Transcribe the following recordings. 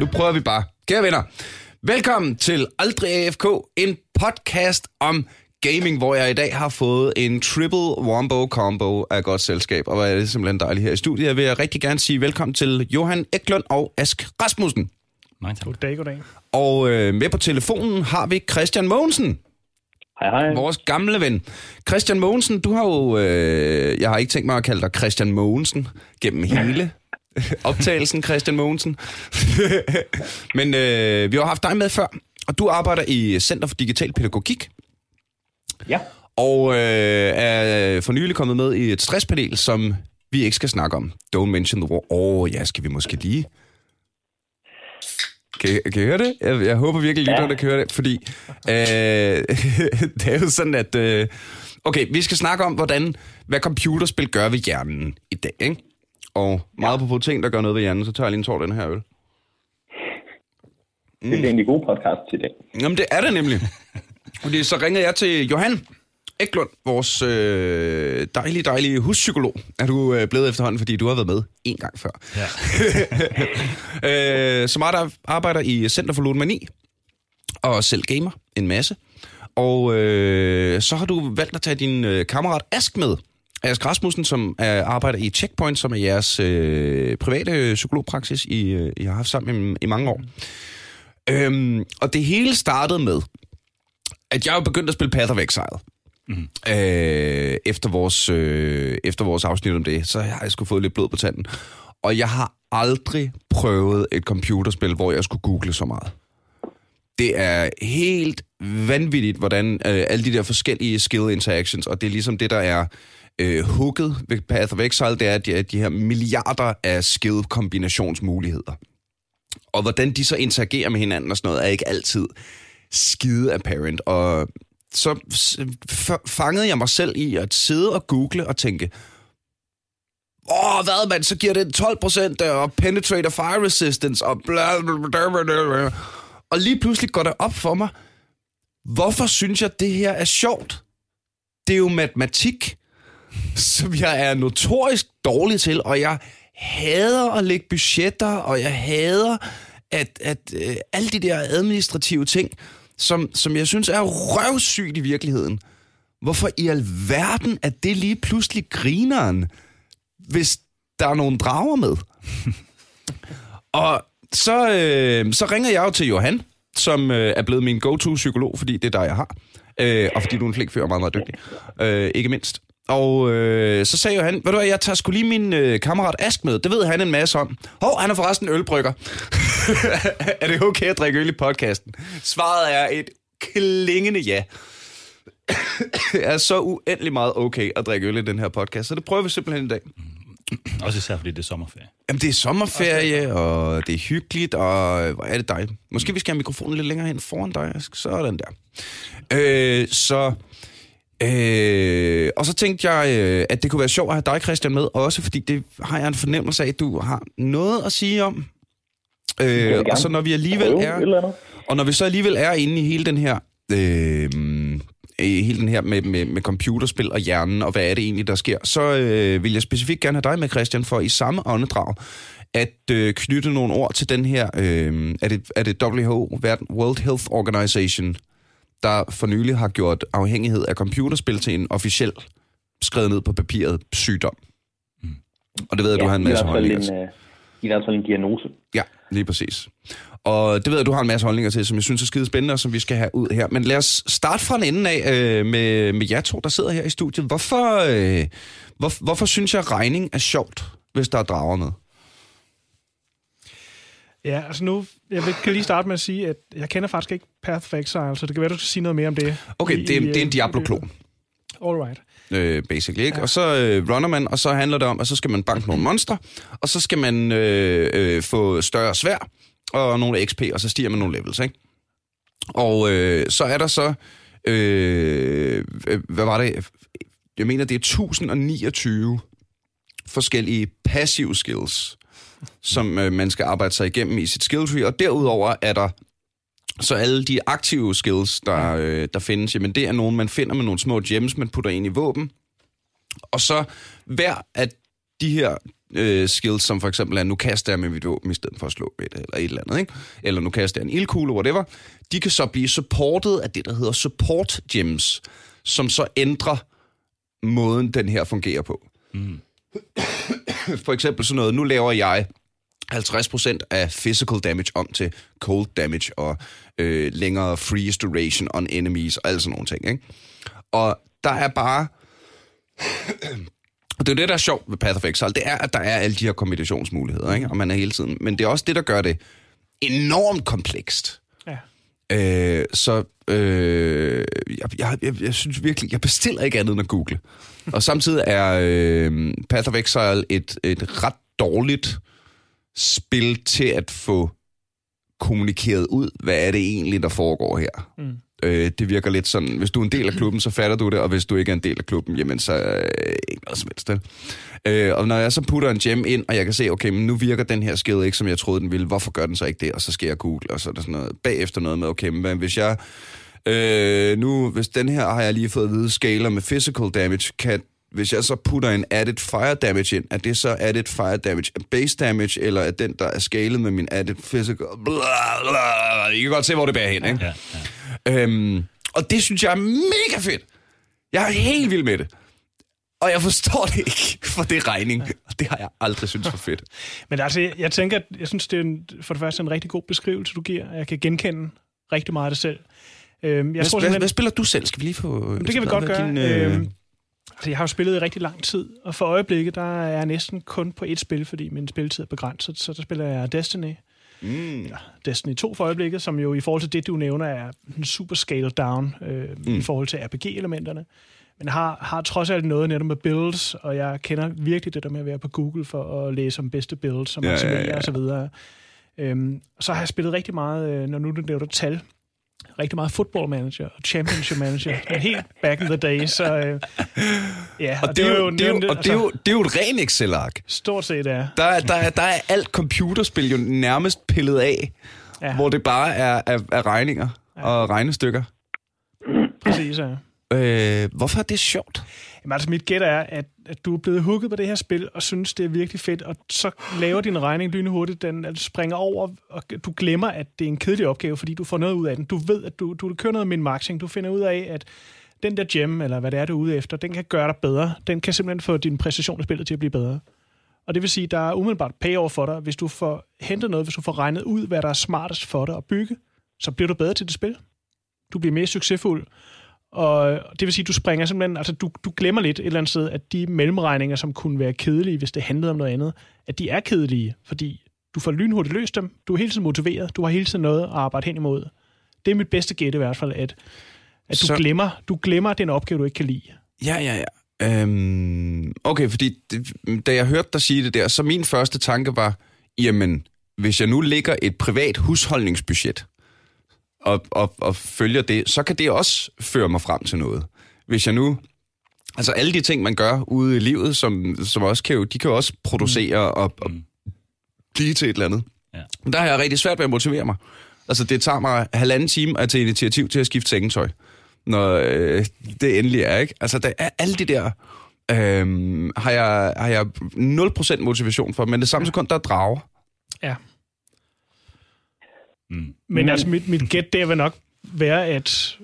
nu prøver vi bare. Kære venner, velkommen til Aldrig AFK, en podcast om gaming, hvor jeg i dag har fået en triple wombo combo af godt selskab, og hvor er det simpelthen dejligt her i studiet. Jeg vil rigtig gerne sige velkommen til Johan Eklund og Ask Rasmussen. Mange tak. Goddag, goddag. Og øh, med på telefonen har vi Christian Mogensen. Hej, hej. Vores gamle ven. Christian Mogensen, du har jo... Øh, jeg har ikke tænkt mig at kalde dig Christian Mogensen gennem hele optagelsen, Christian Mogensen. Men øh, vi har haft dig med før, og du arbejder i Center for Digital Pædagogik, Ja, og øh, er for nylig kommet med i et stresspanel, som vi ikke skal snakke om. Don't mention the war. Åh, oh, ja, skal vi måske lige... Kan, kan I høre det? Jeg, jeg håber virkelig ja. der kan høre det, fordi øh, det er jo sådan, at... Øh, okay, vi skal snakke om, hvordan, hvad computerspil gør ved hjernen i dag, ikke? Og meget på ting, der gør noget ved hjernen, så tager jeg lige en tår den her øl. det er egentlig god podcast til det. Jamen, det er det nemlig. Fordi så ringede jeg til Johan Eklund, vores øh, dejlige, dejlige huspsykolog. Er du øh, blevet efterhånden, fordi du har været med en gang før. Ja. øh, som der arbejder i Center for Ludomani, og selv gamer en masse. Og øh, så har du valgt at tage din øh, kammerat Ask med. Ask Rasmussen, som er, arbejder i Checkpoint, som er jeres øh, private psykologpraksis, I, øh, I har haft sammen i, i mange år. Øhm, og det hele startede med, at jeg er begyndt at spille Path of Exile. Mm. Øh, efter, vores, øh, efter vores afsnit om det, så har jeg sgu fået lidt blod på tanden. Og jeg har aldrig prøvet et computerspil, hvor jeg skulle google så meget. Det er helt vanvittigt, hvordan øh, alle de der forskellige skill interactions, og det er ligesom det, der er øh, hooket ved Path of Exile, det er de, de her milliarder af skill kombinationsmuligheder. Og hvordan de så interagerer med hinanden og sådan noget, er ikke altid skide apparent. Og så fangede jeg mig selv i at sidde og google og tænke, åh, hvad man, så giver det 12% og penetrator fire resistance og bla bla bla bla. bla. Og lige pludselig går det op for mig, hvorfor synes jeg, det her er sjovt? Det er jo matematik, som jeg er notorisk dårlig til, og jeg hader at lægge budgetter, og jeg hader at, at øh, alle de der administrative ting, som, som jeg synes er røvsygt i virkeligheden. Hvorfor i alverden er det lige pludselig grineren, hvis der er nogle drager med? og så, øh, så ringer jeg jo til Johan, som øh, er blevet min go-to-psykolog, fordi det er der, jeg har. Øh, og fordi du er en flink fyr og meget, meget dygtig. Øh, ikke mindst. Og øh, så sagde Johan, ved du hvad, jeg tager skulle lige min øh, kammerat Ask med. Det ved han en masse om. Hov, han er forresten ølbrygger. er det okay at drikke øl i podcasten? Svaret er et klingende ja. er så uendelig meget okay at drikke øl i den her podcast, så det prøver vi simpelthen i dag. Også især, fordi det er sommerferie. Jamen, det er sommerferie, og det er hyggeligt, og hvor er det dejligt. Måske vi skal have mikrofonen lidt længere hen foran dig. Ask. Sådan der. Øh, så... Øh, og så tænkte jeg, øh, at det kunne være sjovt at have dig, Christian, med, også fordi det har jeg en fornemmelse af, at du har noget at sige om. Øh, og så når vi alligevel er... Og når vi så alligevel er inde i hele den her, øh, hele den her med, med, med computerspil og hjernen, og hvad er det egentlig, der sker, så øh, vil jeg specifikt gerne have dig med, Christian, for i samme åndedrag at øh, knytte nogle ord til den her, øh, er, det, er det WHO, World Health Organization, der for nylig har gjort afhængighed af computerspil til en officiel, skrevet ned på papiret, sygdom. Og det ved jeg, du har en masse holdninger til. en, øh, I hvert fald en diagnose. Ja, lige præcis. Og det ved jeg, du har en masse holdninger til, som jeg synes er skide spændende, og som vi skal have ud her. Men lad os starte fra en ende af øh, med, med jer to, der sidder her i studiet. Hvorfor, øh, hvor, hvorfor synes jeg, regning er sjovt, hvis der er drager med? Ja, altså nu, jeg vil, kan lige starte med at sige, at jeg kender faktisk ikke Path of Exile, så det kan være, du skal sige noget mere om det. Okay, I- det, er- i, det er en øh, Diablo-klon, All right. øh, basically. Ikke? Ja. Og så øh, runner man, og så handler det om, at så skal man banke nogle monstre, og så skal man øh, øh, få større svær og nogle XP, og så stiger man nogle levels, ikke? Og øh, så er der så, øh, øh, hvad var det? Jeg mener, det er 1029 forskellige passive skills, som øh, man skal arbejde sig igennem i sit skill tree, og derudover er der så alle de aktive skills, der, øh, der findes, jamen det er nogen, man finder med nogle små gems, man putter ind i våben. Og så hver af de her øh, skills, som for eksempel er, nu kaster jeg med mit våben i stedet for at slå med det, eller et eller andet, ikke? Eller nu kaster jeg en ildkugle, whatever. De kan så blive supportet af det, der hedder support gems, som så ændrer måden, den her fungerer på. Mm. for eksempel sådan noget, nu laver jeg 50% af physical damage om til cold damage og øh, længere freeze duration on enemies og alle sådan nogle ting. Ikke? Og der er bare... og det er jo det, der er sjovt ved Path of Exile, det er, at der er alle de her kombinationsmuligheder, ikke? og man er hele tiden... Men det er også det, der gør det enormt komplekst. Øh, så øh, jeg, jeg, jeg, jeg synes virkelig, jeg bestiller ikke andet end at google. Og samtidig er øh, Path of Exile et, et ret dårligt spil til at få kommunikeret ud, hvad er det egentlig, der foregår her. Mm. Øh, det virker lidt sådan, hvis du er en del af klubben, så fatter du det, og hvis du ikke er en del af klubben, jamen så øh, ikke noget som helst. Øh, og når jeg så putter en gem ind, og jeg kan se, okay, men nu virker den her skede ikke, som jeg troede, den ville, hvorfor gør den så ikke det? Og så skal jeg google, og så er der sådan noget bagefter noget med, okay, men hvis jeg... Øh, nu, hvis den her har jeg lige fået at vide, scaler med physical damage, kan hvis jeg så putter en added fire damage ind, er det så added fire damage base damage, eller er den, der er skalet med min added physical... Blah, blah. I kan godt se, hvor det bærer hen, ikke? Ja, ja. Øhm, og det synes jeg er mega fedt. Jeg er helt vild med det. Og jeg forstår det ikke, for det er regning. Og det har jeg aldrig syntes for fedt. Men altså, jeg, jeg tænker, at jeg synes, det er en, for det første en rigtig god beskrivelse, du giver. Jeg kan genkende rigtig meget af det selv. Øhm, jeg Hvad, tror hvad, hvad spiller du selv? Skal vi lige få... det kan vi godt gøre. Din, øh... øhm, altså, jeg har jo spillet i rigtig lang tid, og for øjeblikket, der er jeg næsten kun på et spil, fordi min spilletid er begrænset, så der spiller jeg Destiny. Mm. Destiny 2 for øjeblikket, som jo i forhold til det, du nævner, er super scaled down øh, mm. i forhold til RPG-elementerne. Men har, har trods alt noget netop med builds, og jeg kender virkelig det der med at være på Google for at læse om bedste builds og Ja, ja, ja, og så videre. Øhm, så har jeg spillet rigtig meget, øh, når nu du nævner tal, rigtig meget football manager og championship manager. Helt back in the day, så øh, ja. Og, det er jo, det er jo, og det er jo, det er jo et ren Excel-ark. Stort set er. Der, er- der, er- der er alt computerspil jo nærmest pillet af, ja. Ja, hvor det bare er, er, er regninger ja. og regnestykker. præcis er. Øh, hvorfor er det sjovt? Jamen, altså, mit gæt er, at, at du er blevet hugget på det her spil, og synes, det er virkelig fedt, og så laver din regning lynhurtigt, den altså, springer over, og du glemmer, at det er en kedelig opgave, fordi du får noget ud af den. Du ved, at du, du kører noget min marketing, Du finder ud af, at den der gem, eller hvad det er, du er ude efter, den kan gøre dig bedre. Den kan simpelthen få din præcision i spillet til at blive bedre. Og det vil sige, der er umiddelbart payover for dig, hvis du får hentet noget, hvis du får regnet ud, hvad der er smartest for dig at bygge, så bliver du bedre til det spil. Du bliver mere succesfuld. Og det vil sige, du springer simpelthen, altså du, du glemmer lidt et eller andet sted, at de mellemregninger, som kunne være kedelige, hvis det handlede om noget andet, at de er kedelige, fordi du får lynhurtigt løst dem, du er hele tiden motiveret, du har hele tiden noget at arbejde hen imod. Det er mit bedste gæt i hvert fald, at, at du, Så- glemmer, du glemmer den opgave, du ikke kan lide. Ja, ja, ja. Øhm, okay, fordi det, da jeg hørte dig sige det der, så min første tanke var, jamen, hvis jeg nu lægger et privat husholdningsbudget og, og, og følger det, så kan det også føre mig frem til noget. Hvis jeg nu... Altså alle de ting, man gør ude i livet, som, som også kan jo, de kan jo også producere og, og blive til et eller andet. Ja. Men Der har jeg rigtig svært ved at motivere mig. Altså det tager mig halvanden time at tage initiativ til at skifte sengetøj når øh, det endelig er, ikke? Altså, der er alle de der... Øh, har, jeg, har jeg 0% motivation for, men det samme sekund, der er drager. Ja. Mm. Men, Men- altså, mit, mit gæt der vil nok være, at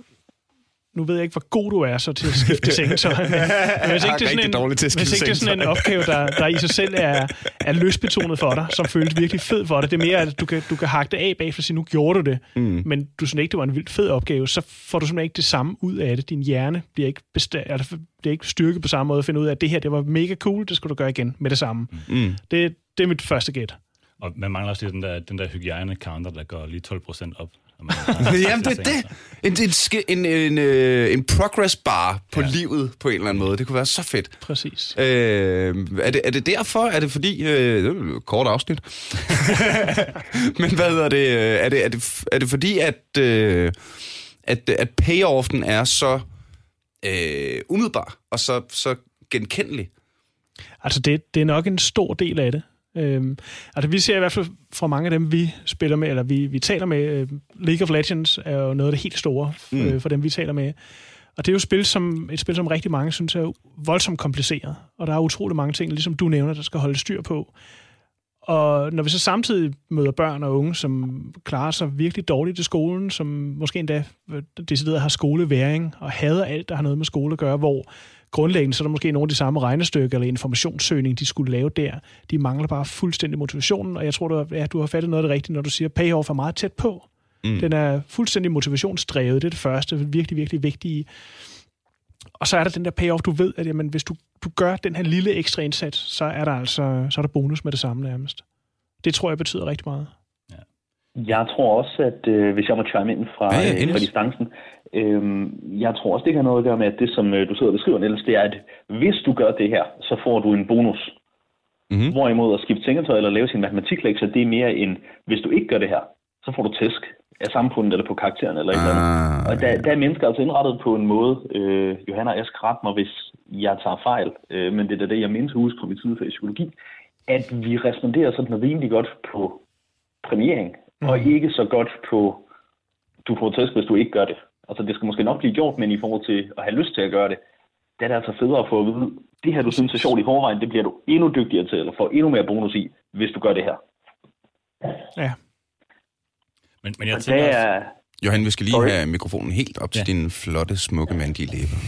nu ved jeg ikke, hvor god du er så til at skifte sengetøj, men, men hvis Jeg er ikke det er sådan en, til hvis ikke det er sådan en opgave, der, der i sig selv er, er løsbetonet for dig, som føles virkelig fed for dig, det er mere, at du kan, du kan hakke det af bagefter og sige, nu gjorde du det, mm. men du synes ikke, det var en vildt fed opgave, så får du simpelthen ikke det samme ud af det. Din hjerne bliver ikke, besta- eller bliver ikke styrket på samme måde at finde ud af, at det her, det var mega cool, det skal du gøre igen med det samme. Mm. Det, det er mit første gæt. Og man mangler også lige den der, den der hygiejne-counter, der går lige 12 procent op. man- Jamen, det er det. En, en, en, en, øh, en progress bar på ja. Livet på en eller anden måde. Det kunne være så fedt. Præcis. Øh, er, det, er det derfor? Er det fordi... Øh, det er et kort afsnit. Men hvad hedder det? øh, Er det, er det, er det fordi, at, øh, at, at payoffen er så øh, umiddelbar og så, så genkendelig? Altså, det, det er nok en stor del af det. Øhm, altså, vi ser i hvert fald fra mange af dem, vi spiller med, eller vi, vi taler med, øh, League of Legends er jo noget af det helt store Mm. øh, for dem, vi taler med. Og det er jo et spil, som, et spil, som rigtig mange synes er voldsomt kompliceret. Og der er utrolig mange ting, ligesom du nævner, der skal holde styr på. Og når vi så samtidig møder børn og unge, som klarer sig virkelig dårligt i skolen, som måske endda decideret har skoleværing og hader alt, der har noget med skole at gøre, hvor grundlæggende så er der måske nogle af de samme regnestykker eller informationssøgning, de skulle lave der. De mangler bare fuldstændig motivationen, og jeg tror, du, ja, du har fattet noget af det rigtige, når du siger, payoff er meget tæt på. Mm. Den er fuldstændig motivationsdrevet, det er det første, virkelig, virkelig vigtige. Og så er der den der payoff, du ved, at jamen, hvis du, du gør den her lille ekstra indsats, så er der altså så er der bonus med det samme nærmest. Det tror jeg betyder rigtig meget. Jeg tror også, at øh, hvis jeg må chime ind fra, ja, ja, øh, fra distancen, øh, jeg tror også, det kan noget at gøre med, at det, som øh, du sidder og beskriver, Niels, det er, at hvis du gør det her, så får du en bonus. Mm-hmm. Hvorimod at skifte sengetøj eller lave sin matematiklektier, det er mere end, hvis du ikke gør det her, så får du tæsk af samfundet eller på karakteren eller et ah, eller andet. Og der, der er mennesker altså indrettet på en måde, øh, Johanna, jeg skal mig, hvis jeg tager fejl, øh, men det er det, jeg mindes huske fra mit tid for psykologi, at vi responderer sådan rimelig godt på premiering, mm. og ikke så godt på, du får test, hvis du ikke gør det. Altså det skal måske nok blive gjort, men i forhold til at have lyst til at gøre det, det er det altså federe at få at vide, det her du synes er sjovt i forvejen, det bliver du endnu dygtigere til, eller får endnu mere bonus i, hvis du gør det her. Ja, men, men jeg tænker er... også... Johan, vi skal lige Sorry. have mikrofonen helt op til ja. din flotte, smukke mandige læber.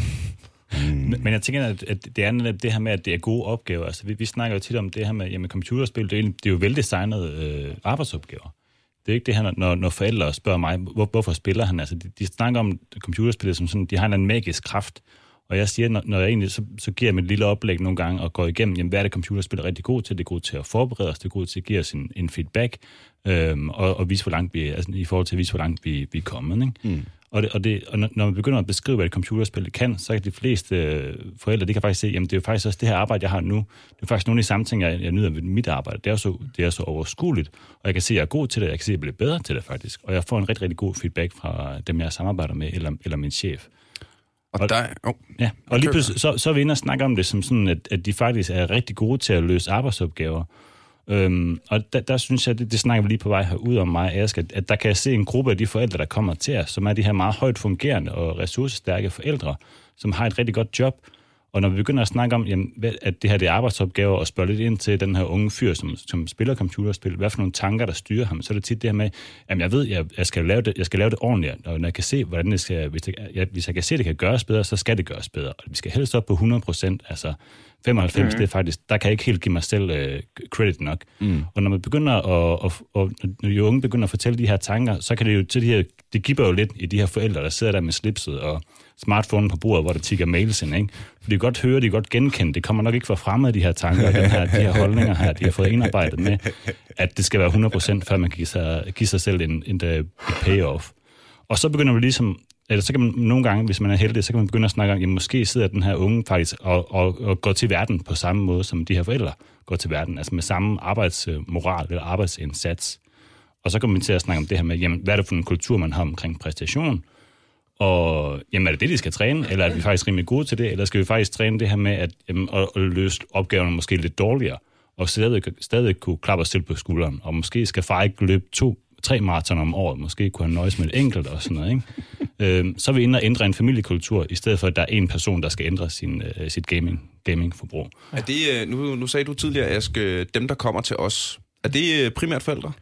Mm. Men jeg tænker, at, at det er det her med, at det er gode opgaver. Altså, vi, vi snakker jo tit om det her med, jamen computerspil, det er, det er jo veldesignede øh, arbejdsopgaver. Det er ikke det her, når, når forældre spørger mig, hvor, hvorfor spiller han? Altså, de, de snakker om computerspil som sådan, de har en magisk kraft. Og jeg siger, når, når jeg egentlig, så, så giver jeg mit lille oplæg nogle gange og går igennem, jamen, hvad er det, computerspil er rigtig god til? Det er god til at forberede os, det er god til at give os en, en feedback, øhm, og, og vise, hvor langt vi, altså, i forhold til at vise, hvor langt vi, vi er kommet. Ikke? Mm. Og, det, og, det, og når man begynder at beskrive, hvad et computerspil kan, så kan de fleste øh, forældre, de kan faktisk se, jamen det er jo faktisk også det her arbejde, jeg har nu. Det er faktisk nogle af de samme ting, jeg, jeg nyder ved mit arbejde. Det er, så, det er så overskueligt, og jeg kan se, at jeg er god til det, jeg kan se, at jeg bliver bedre til det faktisk. Og jeg får en rigtig, rigtig god feedback fra dem, jeg samarbejder med, eller, eller min chef. Og, og der, oh, ja, og lige pludselig, så, så er vi inde og snakke om det som sådan, at, at de faktisk er rigtig gode til at løse arbejdsopgaver. Øhm, og der, der synes jeg, det, det snakker vi lige på vej herud om mig, Ask, at, at der kan jeg se en gruppe af de forældre, der kommer til os, som er de her meget højt fungerende og ressourcestærke forældre, som har et rigtig godt job, og når vi begynder at snakke om, jamen, at det her det er arbejdsopgaver, og spørge lidt ind til den her unge fyr, som, som spiller computerspil, hvad for nogle tanker, der styrer ham, så er det tit det her med, at jeg ved, jeg, jeg, skal lave det, jeg skal lave det ordentligt, og når jeg kan se, hvordan det skal, hvis, det, jeg, hvis jeg kan se, at det kan gøres bedre, så skal det gøres bedre. Og vi skal helst op på 100 procent, altså 95, mm. det er faktisk, der kan jeg ikke helt give mig selv uh, credit nok. Mm. Og når man begynder at, og, og, når de unge begynder at fortælle de her tanker, så kan det jo til de her, det giver jo lidt i de her forældre, der sidder der med slipset og smartphone på bordet, hvor der tigger mails ind, ikke? For de kan godt høre, de kan godt genkende, det kommer nok ikke fra fremme de her tanker, den her, de her holdninger her, de har fået indarbejdet med, at det skal være 100% før man kan give sig, give sig selv en, en, øh, en payoff. Og så begynder vi ligesom eller så kan man nogle gange, hvis man er heldig, så kan man begynde at snakke om, at måske sidder den her unge faktisk og, og, og går til verden på samme måde, som de her forældre går til verden, altså med samme arbejdsmoral eller arbejdsindsats. Og så kommer vi til at snakke om det her med, jamen, hvad er det for en kultur, man har omkring præstation, og jamen, er det det, de skal træne, eller er vi faktisk rimelig gode til det, eller skal vi faktisk træne det her med at, jamen, at, at løse opgaverne måske lidt dårligere, og stadig, stadig kunne klappe os selv på skulderen, og måske skal far ikke løbe to, tre maraton om året, måske kunne han nøjes med et enkelt og sådan noget, ikke? øhm, så er vi inde og ændre en familiekultur, i stedet for, at der er en person, der skal ændre sin, uh, sit gaming, gaming-forbrug. Er det, øh, nu, nu sagde du tidligere, Ask, øh, dem, der kommer til os, er det primært forældre?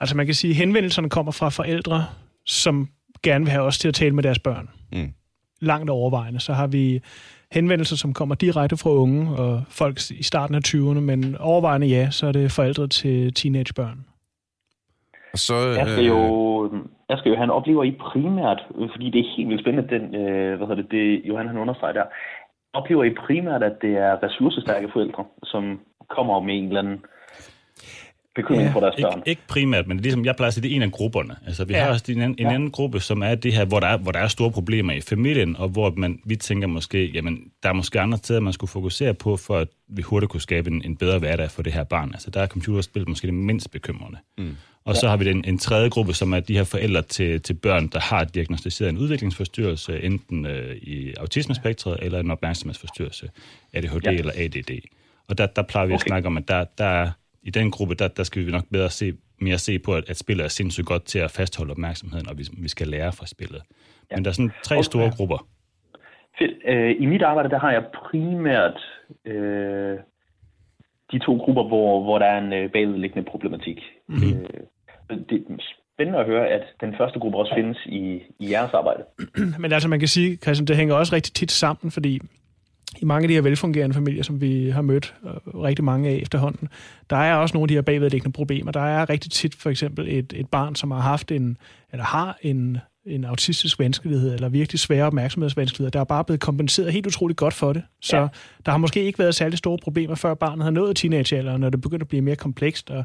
Altså man kan sige, at henvendelserne kommer fra forældre, som gerne vil have os til at tale med deres børn. Mm. Langt overvejende. Så har vi henvendelser, som kommer direkte fra unge og folk i starten af 20'erne, men overvejende ja, så er det forældre til teenagebørn. Og så, jeg, skal jo, jeg skal jo, han oplever I primært, fordi det er helt vildt spændende, den, øh, hvad hedder det, det Johan han understreger der, oplever I primært, at det er ressourcestærke forældre, som kommer med en eller anden bekymring ja, for deres børn. Ikke, ikke primært, men ligesom jeg plejer at sige, det er en af grupperne. Altså, vi ja. har også en, en ja. anden gruppe, som er det her, hvor der er, hvor der er store problemer i familien, og hvor man, vi tænker måske, jamen, der er måske andre steder, man skulle fokusere på, for at vi hurtigt kunne skabe en, en bedre hverdag for det her barn. Altså, der er computerspil måske det mindst bekymrende. Mm. Og så har vi den, en tredje gruppe, som er de her forældre til, til børn, der har diagnostiseret en udviklingsforstyrrelse, enten øh, i autismespektret eller en opmærksomhedsforstyrrelse, ADHD ja. eller ADD. Og der, der plejer vi okay. at snakke om, at der, der i den gruppe, der, der skal vi nok bedre se, mere se på, at, at spillet er sindssygt godt til at fastholde opmærksomheden, og vi, vi skal lære fra spillet. Ja. Men der er sådan tre okay. store grupper. Fedt. Øh, I mit arbejde, der har jeg primært øh, de to grupper, hvor, hvor der er en øh, bagvedliggende problematik. Mm-hmm. Øh, det er spændende at høre, at den første gruppe også findes i, i jeres arbejde. Men altså, man kan sige, Christian, det hænger også rigtig tit sammen, fordi i mange af de her velfungerende familier, som vi har mødt øh, rigtig mange af efterhånden, der er også nogle af de her bagvedliggende problemer. Der er rigtig tit for eksempel et, et barn, som har haft en, eller har en, en autistisk vanskelighed, eller virkelig svære opmærksomhedsvanskeligheder, der er bare blevet kompenseret helt utroligt godt for det. Så ja. der har måske ikke været særlig store problemer, før barnet har nået teenagealderen, når det begynder at blive mere komplekst, og,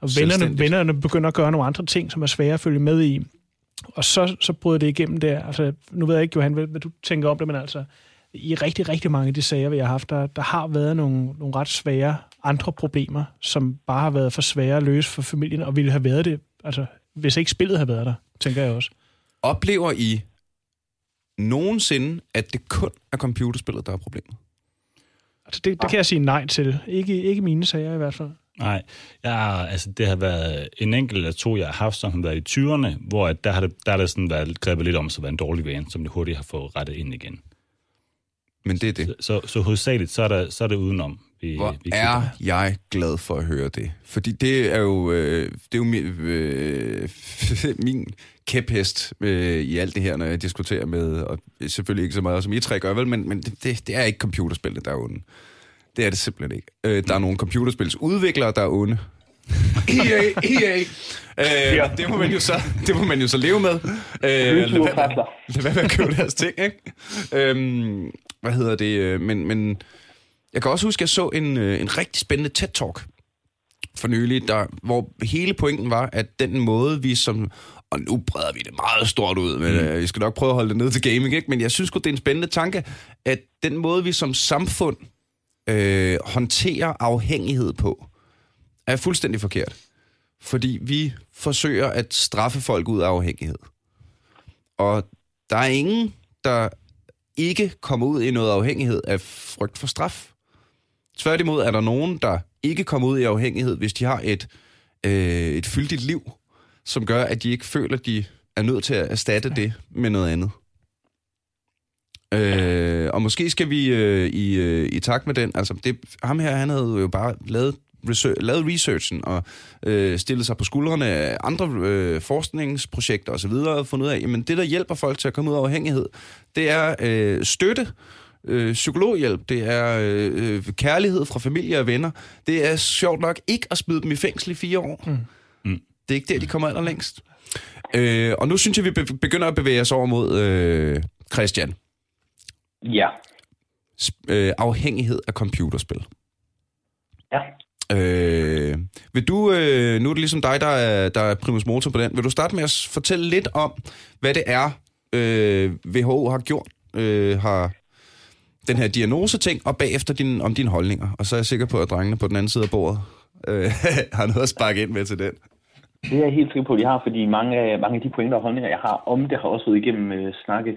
og vennerne, vennerne begynder at gøre nogle andre ting, som er svære at følge med i. Og så, så bryder det igennem der. Altså, nu ved jeg ikke, Johan, hvad, hvad du tænker om det, men altså, i rigtig, rigtig mange af de sager, vi har haft, der, der har været nogle, nogle ret svære andre problemer, som bare har været for svære at løse for familien, og ville have været det, altså, hvis ikke spillet havde været der, tænker jeg også. Oplever I nogensinde, at det kun er computerspillet, der er problemet? Altså, det, det kan jeg sige nej til. Ikke, ikke mine sager i hvert fald. Nej, jeg, altså det har været en enkelt eller to, jeg har haft, som har været i 20'erne, hvor der har det, der har det sådan været grebet lidt om sig at være en dårlig vane, som det hurtigt har fået rettet ind igen. Men det er det. Så, så, så hovedsageligt, så er, der, så er det udenom. Vi, Hvor vi er jeg glad for at høre det. Fordi det er jo, øh, det er jo min, øh, min kæphest øh, i alt det her, når jeg diskuterer med, og selvfølgelig ikke så meget som I tre gør vel, men, men det, det er ikke computerspillet, der er onde. Det er det simpelthen ikke. Øh, der er nogle computerspils udviklere, der er onde. EA, EA. Øh, ja. det, må man jo så, det må man jo så leve med. Øh, lad, være, lad være med at købe deres ting, ikke? Øhm, hvad hedder det? Øh, men, men jeg kan også huske, at jeg så en, øh, en rigtig spændende TED-talk for nylig, der, hvor hele pointen var, at den måde, vi som... Og nu breder vi det meget stort ud, men mm. øh, jeg skal nok prøve at holde det ned til gaming, ikke? Men jeg synes godt det er en spændende tanke, at den måde, vi som samfund øh, håndterer afhængighed på, er fuldstændig forkert. Fordi vi forsøger at straffe folk ud af afhængighed. Og der er ingen, der ikke kommer ud i noget afhængighed af frygt for straf. Tværtimod er der nogen, der ikke kommer ud i afhængighed, hvis de har et, øh, et fyldigt liv, som gør, at de ikke føler, at de er nødt til at erstatte det med noget andet. Øh, og måske skal vi øh, i, øh, i takt med den, altså det, ham her, han havde jo bare lavet research, lavet researchen og øh, stillet sig på skuldrene af andre øh, forskningsprojekter osv. og fundet ud af, jamen det, der hjælper folk til at komme ud af afhængighed, det er øh, støtte, øh, psykologhjælp, det er øh, kærlighed fra familie og venner. Det er sjovt nok ikke at smide dem i fængsel i fire år. Mm. Mm. Det er ikke der, de kommer allerlængst. Øh, og nu synes jeg, vi begynder at bevæge os over mod øh, Christian. Ja. Øh, afhængighed af computerspil. Ja. Øh, vil du, øh, nu er det ligesom dig, der er, der er primus motor på den, vil du starte med at fortælle lidt om, hvad det er, øh, WHO har gjort, øh, har den her diagnose-ting, og bagefter din, om dine holdninger. Og så er jeg sikker på, at drengene på den anden side af bordet øh, har noget at sparke ind med til den. Det er jeg helt sikker på, at de har, fordi mange af, mange af de pointer og holdninger, jeg har om det, har også været igennem øh, snakke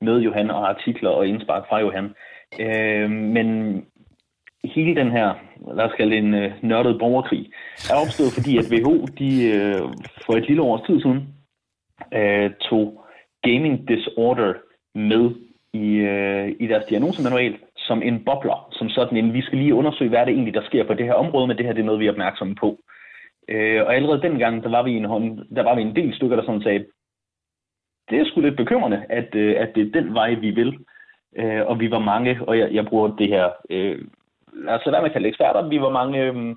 med Johan og artikler og indspark fra Johan. Øh, men hele den her, lad os kalde det en øh, nørdet borgerkrig, er opstået, fordi at WHO de, øh, for et lille års tid siden øh, tog gaming disorder med i, øh, i deres diagnosemanual som en bobler, som sådan en, vi skal lige undersøge, hvad er det egentlig, der sker på det her område, men det her det er noget, vi er opmærksomme på. Øh, og allerede dengang, der var vi en, hånd, der var vi en del stykker, der sådan sagde, det er sgu lidt bekymrende, at, øh, at det er den vej, vi vil. Øh, og vi var mange, og jeg, jeg bruger det her øh, lad os lade være med at kalde eksperter, vi var mange øh,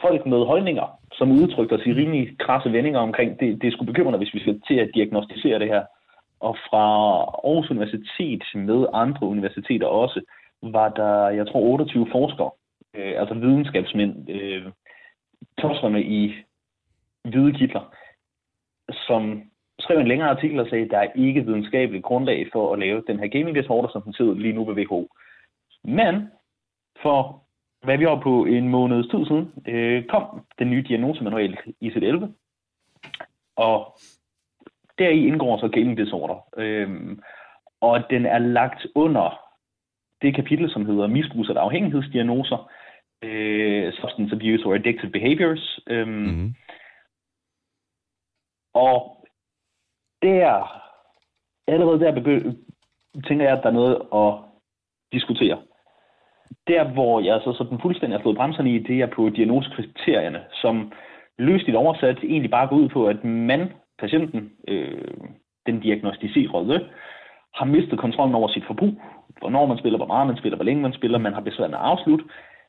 folk med holdninger, som udtrykte os i rimelig krasse vendinger omkring, det, det er sgu bekymrende, hvis vi skal til at diagnostisere det her. Og fra Aarhus Universitet med andre universiteter også, var der, jeg tror, 28 forskere, øh, altså videnskabsmænd, øh, tosserne i hvide kitler, som skrev en længere artikel og sagde, at der er ikke videnskabeligt grundlag for at lave den her gaming disorder, som den sidder lige nu ved WHO. Men for hvad vi var på en måneds tid siden, øh, kom den nye diagnosemanual ICD-11, og deri indgår så gaming disorder. Øh, og den er lagt under det kapitel, som hedder misbrugs- og afhængighedsdiagnoser, øh, substance abuse or addictive behaviors. Øh, mm-hmm. Og der, allerede der tænker jeg, at der er noget at diskutere. Der, hvor jeg så sådan fuldstændig har slået bremserne i, det er på diagnosekriterierne, som løsligt oversat egentlig bare går ud på, at man, patienten, øh, den diagnostiserede, har mistet kontrollen over sit forbrug. Hvornår man spiller, hvor meget man spiller, hvor længe man spiller, man har besvær med at afslutte.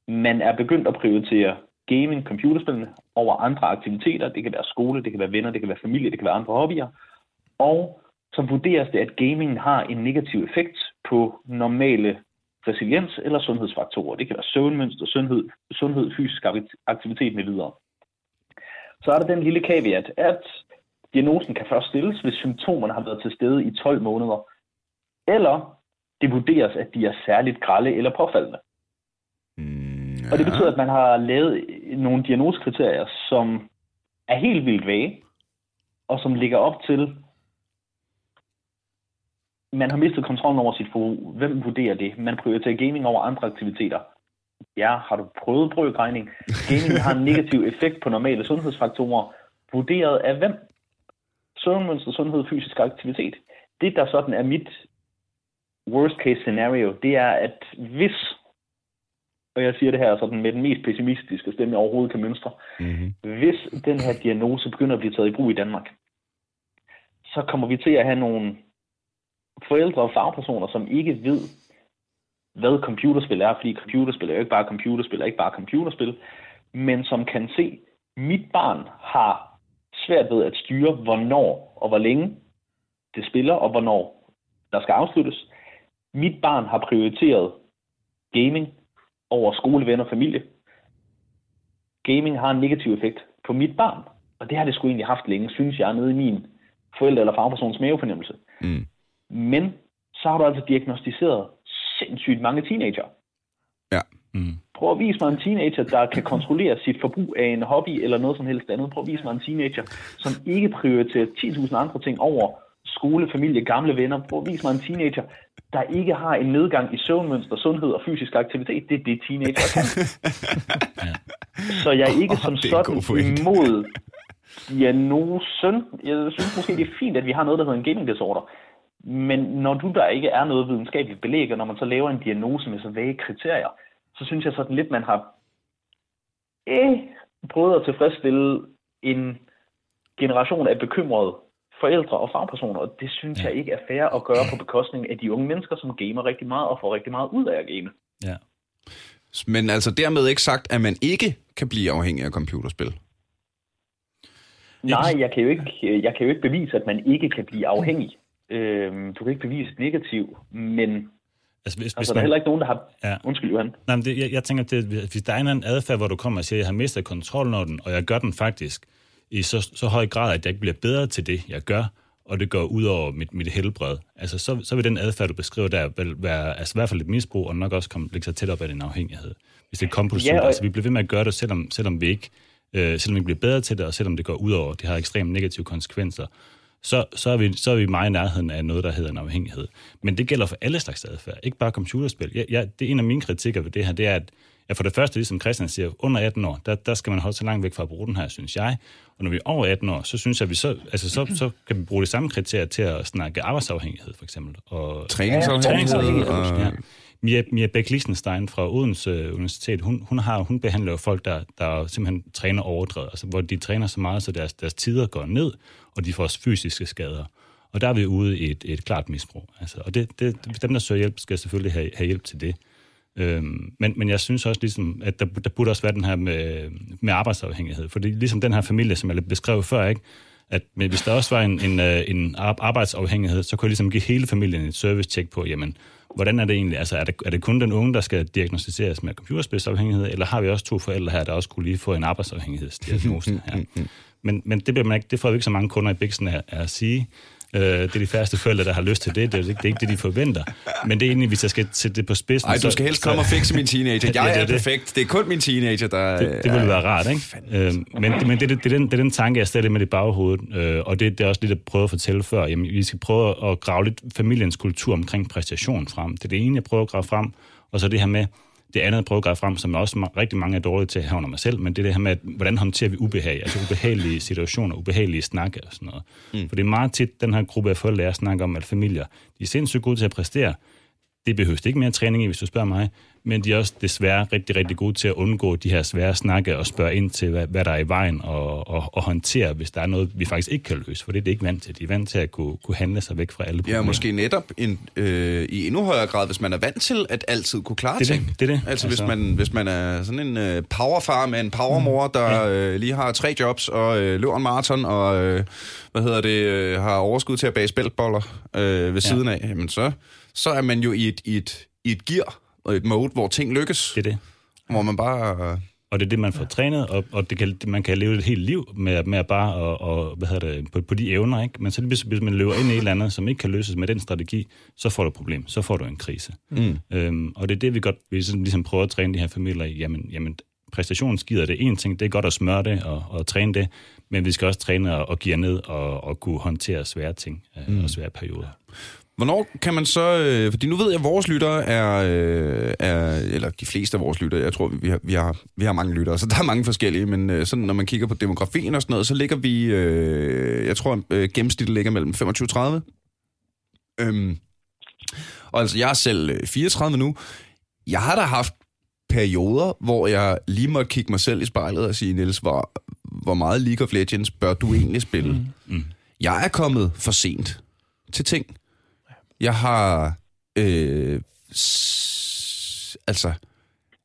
Man er begyndt at prioritere gaming, computerspillene over andre aktiviteter. Det kan være skole, det kan være venner, det kan være familie, det kan være andre hobbyer. Og så vurderes det, at gaming har en negativ effekt på normale resiliens eller sundhedsfaktorer. Det kan være søvnmønster, sundhed, sundhed fysisk aktivitet med videre. Så er der den lille caveat, at diagnosen kan først stilles, hvis symptomerne har været til stede i 12 måneder, eller det vurderes, at de er særligt grælde eller påfaldende. Mm, ja. Og det betyder, at man har lavet nogle diagnosekriterier, som er helt vildt vage, og som ligger op til, man har mistet kontrollen over sit forbrug. Hvem vurderer det? Man prioriterer gaming over andre aktiviteter. Ja, har du prøvet brødregning? Gaming har en negativ effekt på normale sundhedsfaktorer. Vurderet af hvem? Søvnmønster, sundhed, fysisk aktivitet. Det, der sådan er mit worst case scenario, det er, at hvis, og jeg siger det her sådan med den mest pessimistiske stemme, jeg overhovedet kan mønstre, mm-hmm. hvis den her diagnose begynder at blive taget i brug i Danmark, så kommer vi til at have nogle forældre og fagpersoner, som ikke ved, hvad computerspil er, fordi computerspil er jo ikke bare computerspil, er ikke bare computerspil, men som kan se, mit barn har svært ved at styre, hvornår og hvor længe det spiller, og hvornår der skal afsluttes. Mit barn har prioriteret gaming over skole, venner og familie. Gaming har en negativ effekt på mit barn, og det har det sgu egentlig haft længe, synes jeg, nede i min forældre- eller fagpersons mavefornemmelse. Mm. Men så har du altså diagnostiseret sindssygt mange teenager. Ja. Mm. Prøv at vise mig en teenager, der kan kontrollere sit forbrug af en hobby eller noget som helst andet. Prøv at vise mig en teenager, som ikke prioriterer 10.000 andre ting over skole, familie, gamle venner. Prøv at vise mig en teenager, der ikke har en nedgang i søvnmønster, sundhed og fysisk aktivitet. Det er det, teenager kan. Så jeg er ikke oh, som sådan imod diagnosen. Jeg synes måske, det er fint, at vi har noget, der hedder en gaming disorder. Men når du der ikke er noget videnskabeligt belæg, og når man så laver en diagnose med så vage kriterier, så synes jeg sådan lidt, man har eh, prøvet at tilfredsstille en generation af bekymrede forældre og fagpersoner, og det synes ja. jeg ikke er fair at gøre på bekostning af de unge mennesker, som gamer rigtig meget og får rigtig meget ud af at game. Ja. Men altså dermed ikke sagt, at man ikke kan blive afhængig af computerspil? Nej, jeg kan jo ikke, jeg kan jo ikke bevise, at man ikke kan blive afhængig. Øhm, du kan ikke bevise negativ, men Altså, hvis, altså, hvis der er heller ikke nogen, der har... Ja. Undskyld, Johan. Nej, men det, jeg, jeg tænker, det, hvis der er en anden adfærd, hvor du kommer og siger, at jeg har mistet kontrollen over den, og jeg gør den faktisk i så, så høj grad, at jeg ikke bliver bedre til det, jeg gør, og det går ud over mit, mit helbred, altså så, så vil den adfærd, du beskriver der, vel være altså i hvert fald et misbrug, og nok også komme, ligge sig tæt op af en afhængighed. Hvis det er kompulsivt. Ja, og... Altså vi bliver ved med at gøre det, selvom, selvom vi ikke øh, selvom vi bliver bedre til det, og selvom det går ud over, det har ekstremt negative konsekvenser så, så, er vi, så er vi meget i nærheden af noget, der hedder en afhængighed. Men det gælder for alle slags adfærd, ikke bare computerspil. Jeg, jeg, det er en af mine kritikker ved det her, det er, at ja, for det første, ligesom Christian siger, under 18 år, der, der skal man holde så langt væk fra at bruge den her, synes jeg. Og når vi er over 18 år, så synes jeg, at vi så, altså, så, så kan vi bruge de samme kriterier til at snakke arbejdsafhængighed, for eksempel. Og træningsafhængighed. Og... Ja. Mia, Mia Bæk Lichtenstein fra Odense Universitet, hun, hun, har, hun behandler jo folk, der, der simpelthen træner overdrevet, altså hvor de træner så meget, så deres, deres tider går ned, og de får fysiske skader. Og der er vi ude i et, et klart misbrug. Altså, og det, det, dem, der søger hjælp, skal selvfølgelig have, have hjælp til det. Øhm, men, men jeg synes også, ligesom, at der, der burde også være den her med, med arbejdsafhængighed. Fordi ligesom den her familie, som jeg beskrev før, ikke? at men hvis der også var en, en, øh, en arbejdsafhængighed, så kunne jeg ligesom give hele familien et service-check på, jamen, hvordan er det egentlig? Altså, er det, er det kun den unge, der skal diagnostiseres med computerspilsafhængighed, eller har vi også to forældre her, der også kunne lige få en arbejdsafhængighedsdiagnose her? Men, men det, bliver man ikke, det får vi ikke så mange kunder i af, af at sige. Øh, det er de færreste forældre, der har lyst til det. Det er, ikke, det er ikke det, de forventer. Men det er egentlig, hvis jeg skal sætte det på spidsen... Nej, du skal helst så, komme og fikse min teenager. Jeg ja, det, er perfekt. Det er kun min teenager, der... Det, det ville være rart, ikke? Øh, men men det, det, det, er den, det er den tanke, jeg stadig med i baghovedet. Øh, og det, det er også lidt, jeg prøvede at fortælle før. Jamen, vi skal prøve at grave lidt familiens kultur omkring præstation frem. Det er det ene, jeg prøver at grave frem. Og så det her med, det andet, jeg prøver at gøre frem, som også rigtig mange er dårlige til at under mig selv, men det er det her med, at, hvordan håndterer vi ubehag, altså ubehagelige situationer, ubehagelige snakke og sådan noget. Mm. For det er meget tit, den her gruppe af forældre, jeg snakker om, at familier, de er sindssygt gode til at præstere. Det behøves ikke mere træning i, hvis du spørger mig, men de er også desværre rigtig, rigtig gode til at undgå de her svære snakke og spørge ind til, hvad, hvad der er i vejen, og, og, og håndtere, hvis der er noget, vi faktisk ikke kan løse, for det er det ikke vant til. De er vant til at kunne, kunne handle sig væk fra alle problemer. Ja, måske netop en, øh, i endnu højere grad, hvis man er vant til at altid kunne klare det ting. Det, det er det. Altså, altså, hvis, man, hvis man er sådan en øh, powerfar med en powermor, mm. der ja. øh, lige har tre jobs og øh, løber en maraton og... Øh, hvad hedder det, øh, har overskud til at bage spæltboller øh, ved ja. siden af, jamen så, så er man jo i et, i et, i et gear, et mode, hvor ting lykkes. Det er det. Hvor man bare... Og det er det, man får ja. trænet, og, og det kan, man kan leve et helt liv med, med at bare og, og, hvad hedder det, på, på de evner. Ikke? Men så hvis, hvis man løber ind i et eller andet, som ikke kan løses med den strategi, så får du et problem. Så får du en krise. Mm. Øhm, og det er det, vi godt vi sådan, ligesom prøver at træne de her familier i. Jamen, jamen præstationsgider det er en ting, det er godt at smøre det og, og træne det, men vi skal også træne og, og give ned og, og kunne håndtere svære ting øh, mm. og svære perioder. Hvornår kan man så... Øh, fordi nu ved jeg, at vores lyttere er, øh, er... Eller de fleste af vores lyttere, jeg tror, vi har, vi har, vi har mange lyttere, så der er mange forskellige, men øh, sådan, når man kigger på demografien og sådan noget, så ligger vi... Øh, jeg tror, øh, gennemsnittet ligger mellem 25 og 30. Øhm, og altså, jeg er selv 34 nu. Jeg har da haft perioder, hvor jeg lige måtte kigge mig selv i spejlet og sige, Niels, hvor, hvor meget League of Legends bør du egentlig spille? Mm. Mm. Jeg er kommet for sent til ting. Jeg har... Øh, s- altså...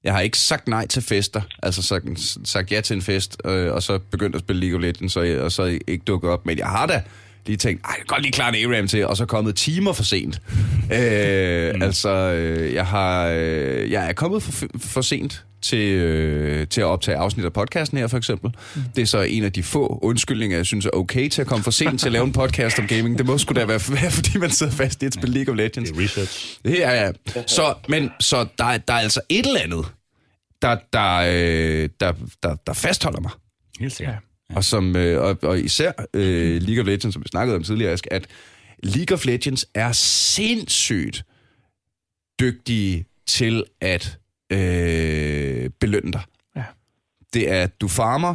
Jeg har ikke sagt nej til fester, altså sagt, sagt ja til en fest, øh, og så begyndt at spille League of Legends, og, og så ikke dukket op. Men jeg har da lige tænkt, ej, jeg kan godt lige klare en A-RAM til, og så kommet timer for sent. øh, mm. Altså, øh, jeg, har, øh, jeg er kommet for, for sent til, øh, til at optage afsnit af podcasten her, for eksempel. Mm. Det er så en af de få undskyldninger, jeg synes er okay til at komme for sent til at lave en podcast om gaming. Det må sgu da være, være fordi man sidder fast i et spil League of Legends. Det er research. Ja, ja. Så, men, så der, der er altså et eller andet, der, der, øh, der, der, der fastholder mig. Helt sikkert. Ja. Og, som, øh, og, og især øh, League of Legends, som vi snakkede om tidligere, Ask, at League of Legends er sindssygt dygtige til at øh, belønne dig. Ja. Det er, at du farmer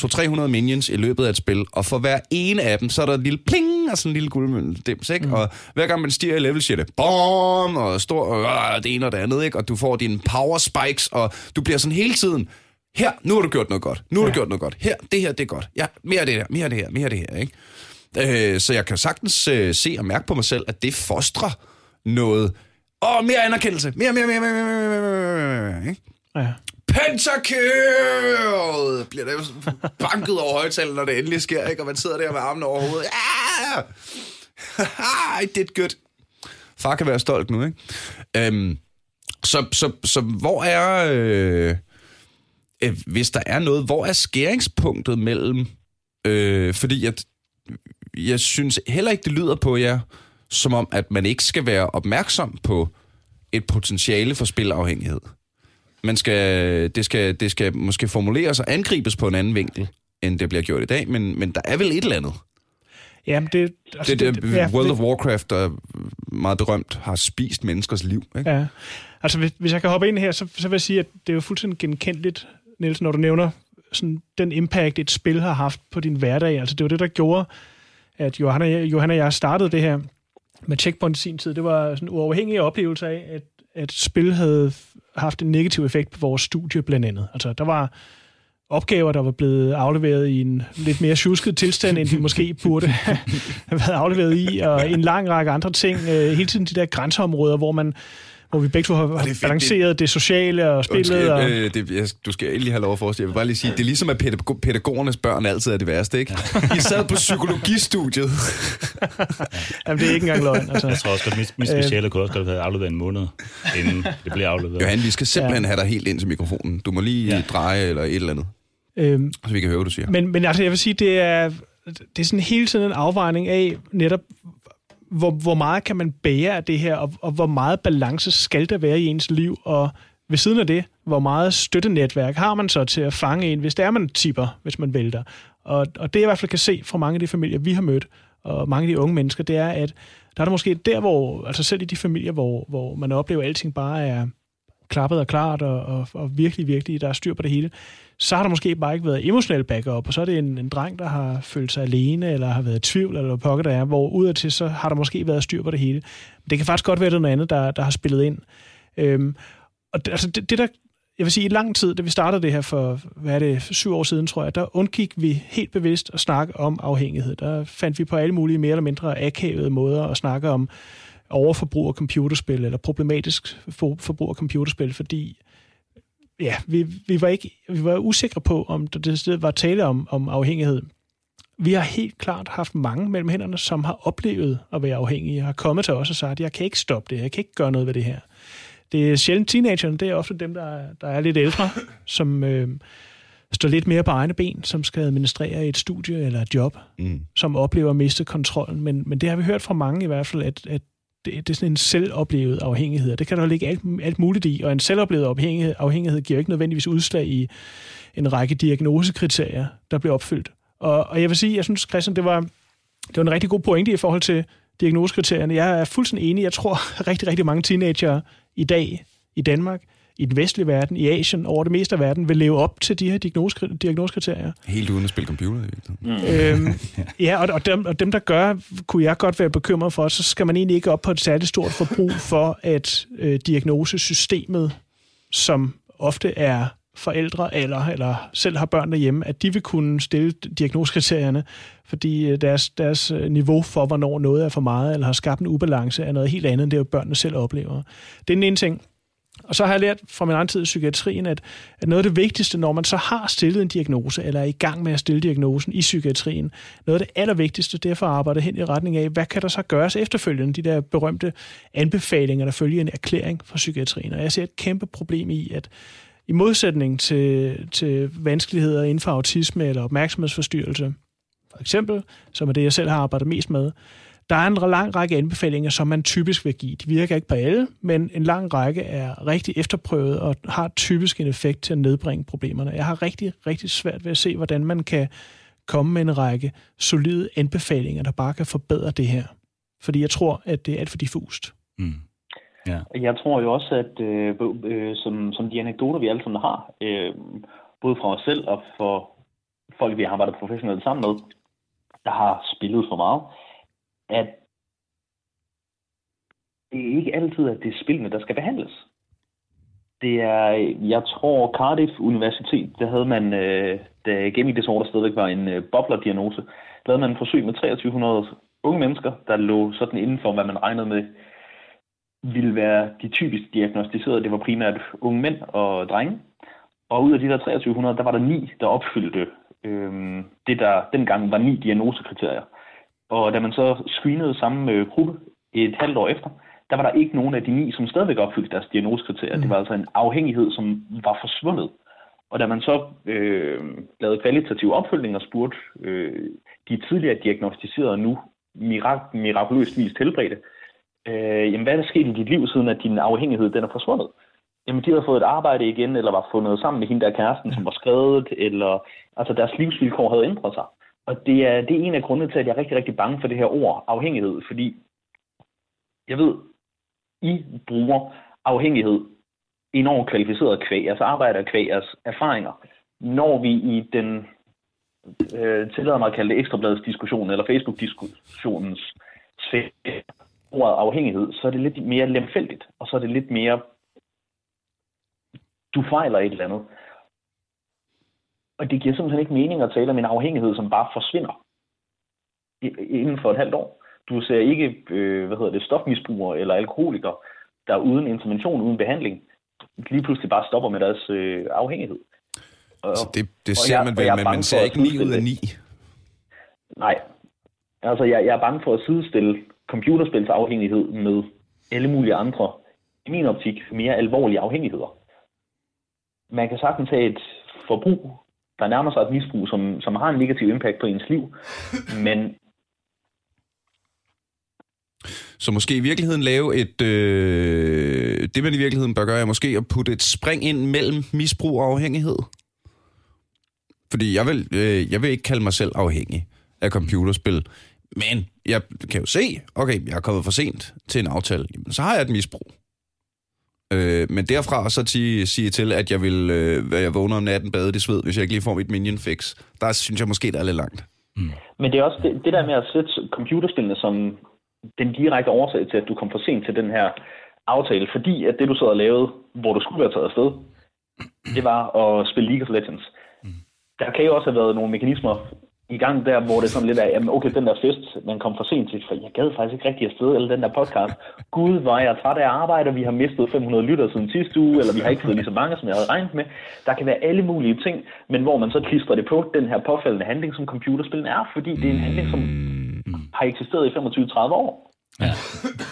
200-300 minions i løbet af et spil, og for hver ene af dem, så er der et lille pling, og sådan en lille guldmøndims, ikke? Mm. Og hver gang man stiger i level, siger det BOM! Og stor, og det ene og det andet, ikke? Og du får dine power spikes, og du bliver sådan hele tiden, her, nu har du gjort noget godt, nu har ja. du gjort noget godt, her, det her, det er godt, ja, mere af det her, mere af det her, mere af det her, ikke? Øh, så jeg kan sagtens øh, se og mærke på mig selv, at det fostrer noget Åh, mere anerkendelse. Mere, mere, mere, mere, mere, mere, mere, mere, mere. Ja. Pentakill! Bliver der banket over højtalen, når det endelig sker, ikke? Og man sidder der med armene over hovedet. Ja! I did good. Far kan være stolt nu, ikke? Øhm, så, så, så hvor er... Øh, øh, hvis der er noget, hvor er skæringspunktet mellem... Øh, fordi jeg, jeg synes heller ikke, det lyder på jer som om, at man ikke skal være opmærksom på et potentiale for spilafhængighed. Man skal, det, skal, det skal måske formuleres og angribes på en anden vinkel, end det bliver gjort i dag, men, men der er vel et eller andet. Jamen, det, altså, det, det, det ja, World of Warcraft, der meget berømt, har spist menneskers liv. Ikke? Ja. Altså, hvis, hvis jeg kan hoppe ind her, så, så vil jeg sige, at det er jo fuldstændig genkendeligt, Niels, når du nævner sådan, den impact, et spil har haft på din hverdag. Altså, det var det, der gjorde, at Johanna, Johanna og jeg startede det her med Checkpoint i sin tid, det var sådan en uafhængig oplevelse af, at, at spil havde haft en negativ effekt på vores studie blandt andet. Altså, der var opgaver, der var blevet afleveret i en lidt mere tjusket tilstand, end de måske burde have været afleveret i, og en lang række andre ting. Øh, hele tiden de der grænseområder, hvor man hvor vi begge to har det balanceret det, det sociale og spillet. Undskyld, og... Øh, det, jeg, du skal endelig have lov at forestille. Jeg vil bare lige sige, det er ligesom, at pædagog, pædagogernes børn altid er det værste, ikke? I sad på psykologistudiet. Jamen, det er ikke engang løgn. Altså. Jeg tror også, at mit, mit speciale kunne også have været afleveret en måned, inden det blev afleveret. Johan, vi skal simpelthen ja. have dig helt ind til mikrofonen. Du må lige ja. dreje eller et eller andet. Øhm, så vi kan høre, hvad du siger. Men, men altså, jeg vil sige, det er, det er sådan hele tiden en afvejning af netop, hvor, hvor meget kan man bære af det her, og, og hvor meget balance skal der være i ens liv, og ved siden af det, hvor meget støttenetværk har man så til at fange en, hvis det er, man tipper, hvis man vælter. Og, og det, jeg i hvert fald kan se fra mange af de familier, vi har mødt, og mange af de unge mennesker, det er, at der er der måske der, hvor, altså selv i de familier, hvor, hvor man oplever, at alting bare er klappet og klart, og, og, og virkelig, virkelig, der er styr på det hele, så har der måske bare ikke været emotionel backup, og så er det en, en dreng, der har følt sig alene, eller har været i tvivl, eller hvad pokker der er, hvor udadtil, så har der måske været styr på det hele. Men det kan faktisk godt være, det noget andet, der, der har spillet ind. Øhm, og det, altså det, det, der jeg vil sige, i lang tid, da vi startede det her for, hvad er det, syv år siden, tror jeg, der undgik vi helt bevidst at snakke om afhængighed. Der fandt vi på alle mulige mere eller mindre akavede måder at snakke om overforbrug af computerspil, eller problematisk forbrug af computerspil, fordi ja, vi, vi, var ikke, vi var usikre på, om det var tale om, om afhængighed. Vi har helt klart haft mange mellem hænderne, som har oplevet at være afhængige, har kommet til os og sagt, jeg kan ikke stoppe det, jeg kan ikke gøre noget ved det her. Det er sjældent teenagerne, det er ofte dem, der, der er lidt ældre, som øh, står lidt mere på egne ben, som skal administrere et studie eller et job, mm. som oplever at miste kontrollen. Men, men det har vi hørt fra mange i hvert fald, at, at det, det er sådan en selvoplevet afhængighed, og det kan der ligge alt, alt muligt i, og en selvoplevet afhængighed, afhængighed giver ikke nødvendigvis udslag i en række diagnosekriterier, der bliver opfyldt. Og, og jeg vil sige, jeg synes, Christian, det var, det var en rigtig god pointe i forhold til diagnosekriterierne. Jeg er fuldstændig enig. Jeg tror, rigtig, rigtig mange teenager i dag i Danmark, i den vestlige verden, i Asien, over det meste af verden, vil leve op til de her diagnoskriterier. Helt uden at spille computer. Mm. Øhm, ja, og, og, dem, og dem, der gør, kunne jeg godt være bekymret for, så skal man egentlig ikke op på et særligt stort forbrug for, at øh, diagnosesystemet, som ofte er forældre eller, eller selv har børn derhjemme, at de vil kunne stille diagnoskriterierne, fordi øh, deres, deres øh, niveau for, hvornår noget er for meget eller har skabt en ubalance, er noget helt andet, end det, jo børnene selv oplever. Det er den ene ting. Og så har jeg lært fra min egen tid i psykiatrien, at, at noget af det vigtigste, når man så har stillet en diagnose, eller er i gang med at stille diagnosen i psykiatrien, noget af det allervigtigste, det er for at arbejde hen i retning af, hvad kan der så gøres efterfølgende, de der berømte anbefalinger, der følger en erklæring fra psykiatrien. Og jeg ser et kæmpe problem i, at i modsætning til, til vanskeligheder inden for autisme eller opmærksomhedsforstyrrelse, for eksempel, som er det, jeg selv har arbejdet mest med, der er en lang række anbefalinger, som man typisk vil give. De virker ikke på alle, men en lang række er rigtig efterprøvet og har typisk en effekt til at nedbringe problemerne. Jeg har rigtig, rigtig svært ved at se, hvordan man kan komme med en række solide anbefalinger, der bare kan forbedre det her. Fordi jeg tror, at det er alt for diffust. Mm. Ja. Jeg tror jo også, at øh, øh, som, som de anekdoter, vi alle sammen har, øh, både fra os selv og for folk, vi har arbejdet professionelt sammen med, der har spillet for meget, at det er ikke altid, at det er spillene, der skal behandles. Det er, jeg tror, Cardiff Universitet, der havde man, øh, da Gaming Disorder stadigvæk var en øh, boblerdiagnose, lavede man en forsøg med 2300 unge mennesker, der lå sådan inden for, hvad man regnede med, ville være de typisk diagnostiserede. Det var primært unge mænd og drenge. Og ud af de der 2300, der var der ni, der opfyldte øh, det, der dengang var ni diagnosekriterier. Og da man så screenede samme øh, gruppe et halvt år efter, der var der ikke nogen af de ni, som stadigvæk opfyldte deres diagnosekriterier. Mm. Det var altså en afhængighed, som var forsvundet. Og da man så øh, lavede kvalitativ opfølgning og spurgte øh, de tidligere diagnostiserede nu mirak- mirakuløst vist helbredte, øh, jamen hvad er der sket i dit liv, siden at din afhængighed den er forsvundet? Jamen de havde fået et arbejde igen, eller var fundet sammen med hende der kæresten, som var skrevet, eller altså deres livsvilkår havde ændret sig. Og det er, det er en af grundene til, at jeg er rigtig, rigtig bange for det her ord, afhængighed, fordi jeg ved, I bruger afhængighed enormt kvalificeret kvæg, altså jeres arbejde og kvæg, jeres erfaringer. Når vi i den, øh, tillader mig at kalde det ekstrabladets diskussion, eller Facebook-diskussionens sfære, ordet afhængighed, så er det lidt mere lemfældigt, og så er det lidt mere, du fejler et eller andet. Og det giver simpelthen ikke mening at tale om en afhængighed, som bare forsvinder inden for et halvt år. Du ser ikke, øh, hvad hedder det, stofmisbrugere eller alkoholikere, der uden intervention, uden behandling, lige pludselig bare stopper med deres øh, afhængighed. Og, så det, det ser jeg, man vel, men man ser ikke 9 ud af 9. Nej. Altså, jeg, jeg er bange for at sidestille computerspilsafhængighed med alle mulige andre, i min optik, mere alvorlige afhængigheder. Man kan sagtens have et forbrug, der nærmer sig et misbrug, som, som har en negativ impact på ens liv, men så måske i virkeligheden lave et... Øh, det, man i virkeligheden bør gøre, er måske at putte et spring ind mellem misbrug og afhængighed. Fordi jeg vil, øh, jeg vil ikke kalde mig selv afhængig af computerspil. Men jeg kan jo se, okay, jeg er kommet for sent til en aftale. Jamen, så har jeg et misbrug. Øh, men derfra og så til, sige til, at jeg vil øh, jeg vågner om natten bade i sved, hvis jeg ikke lige får mit minion fix, der synes jeg måske, der er lidt langt. Mm. Men det er også det, det der med at sætte computerspillene som den direkte årsag til, at du kom for sent til den her aftale, fordi at det, du sad og lavede, hvor du skulle være taget afsted, det var at spille League of Legends. Mm. Der kan jo også have været nogle mekanismer i gang der, hvor det er sådan lidt af, jamen okay, den der fest, man kom for sent til, for jeg gad faktisk ikke rigtig afsted, eller den der podcast. Gud, var jeg træt af arbejde, vi har mistet 500 lytter siden sidste uge, eller vi har ikke fået lige så mange, som jeg havde regnet med. Der kan være alle mulige ting, men hvor man så klistrer det på den her påfaldende handling, som computerspillen er, fordi det er en handling, som har eksisteret i 25-30 år. Ja.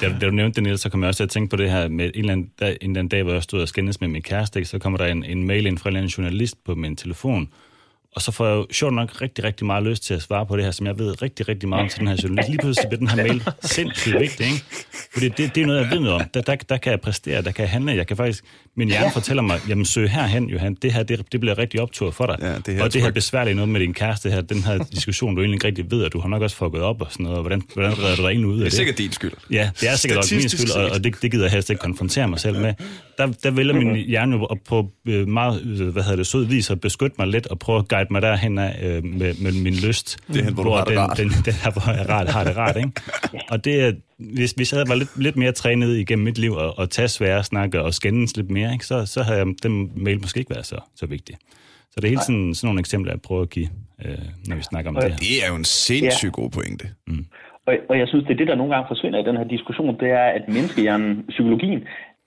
Da, da du nævnte det, Niels, så kom jeg også til at tænke på det her med en eller anden, dag, en eller anden dag, hvor jeg stod og skændes med min kæreste, så kommer der en, en mail ind fra en eller anden journalist på min telefon, og så får jeg jo sjovt nok rigtig, rigtig meget lyst til at svare på det her, som jeg ved rigtig, rigtig meget om til den her journalist. Lige pludselig bliver den her mail sindssygt vigtig, ikke? Fordi det, det er noget, jeg ved noget om. Der, der, der kan jeg præstere, der kan jeg handle. Jeg kan faktisk, min hjerne fortæller mig, jamen søg herhen, Johan, det her, det, det bliver rigtig optur for dig. Ja, det her, og det her besværlige noget med din kæreste her, den her diskussion, du egentlig ikke rigtig ved, at du har nok også fucket op og sådan noget, hvordan, hvordan redder du dig egentlig ud af det? Det er sikkert din skyld. Ja, det er sikkert også min skyld, og, og det, det gider jeg helst ikke konfrontere mig selv med. Der, der vælger min hjerne jo på øh, meget, øh, hvad hedder det, sød vis at beskytte mig lidt og prøve at guide mig derhen af, øh, med, med min lyst. Det er hvor, hvor du den, rart. Den, den, her, hvor jeg rart, har det rart, ikke? Og det er, hvis, hvis jeg været lidt, lidt mere trænet igennem mit liv og, og tage svære snakke og skændes lidt mere, ikke, så, så havde jeg, den mail måske ikke været så, så vigtig. Så det er helt sådan, sådan nogle eksempler, jeg prøver at give, øh, når vi snakker om og det her. Det er jo en sindssygt ja. god pointe. Mm. Og, og jeg synes, det er det, der nogle gange forsvinder i den her diskussion, det er, at menneskehjernen, psykologien,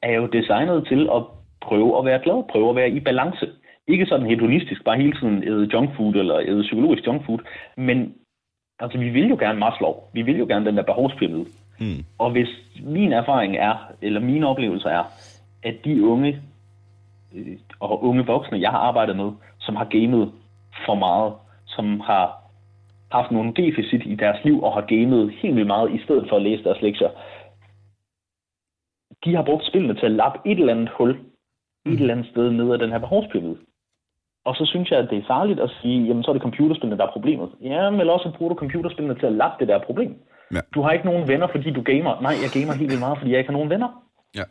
er jo designet til at prøve at være glad, prøve at være i balance. Ikke sådan hedonistisk, bare hele tiden æde junkfood eller æde psykologisk junkfood, men altså, vi vil jo gerne Maslow. Vi vil jo gerne den der behovspyramide. Mm. Og hvis min erfaring er, eller mine oplevelser er, at de unge øh, og unge voksne, jeg har arbejdet med, som har gamet for meget, som har haft nogle deficit i deres liv og har gamet helt vildt meget, i stedet for at læse deres lektier, de har brugt spillene til at lappe et eller andet hul, mm. et eller andet sted ned ad den her behovspyramide. Og så synes jeg, at det er farligt at sige, jamen så er det computerspillene, der er problemet. Ja, men også bruger du computerspillene til at lappe det der problem. Ja. Du har ikke nogen venner, fordi du gamer. Nej, jeg gamer helt vildt meget, fordi jeg ikke har nogen venner. Ja.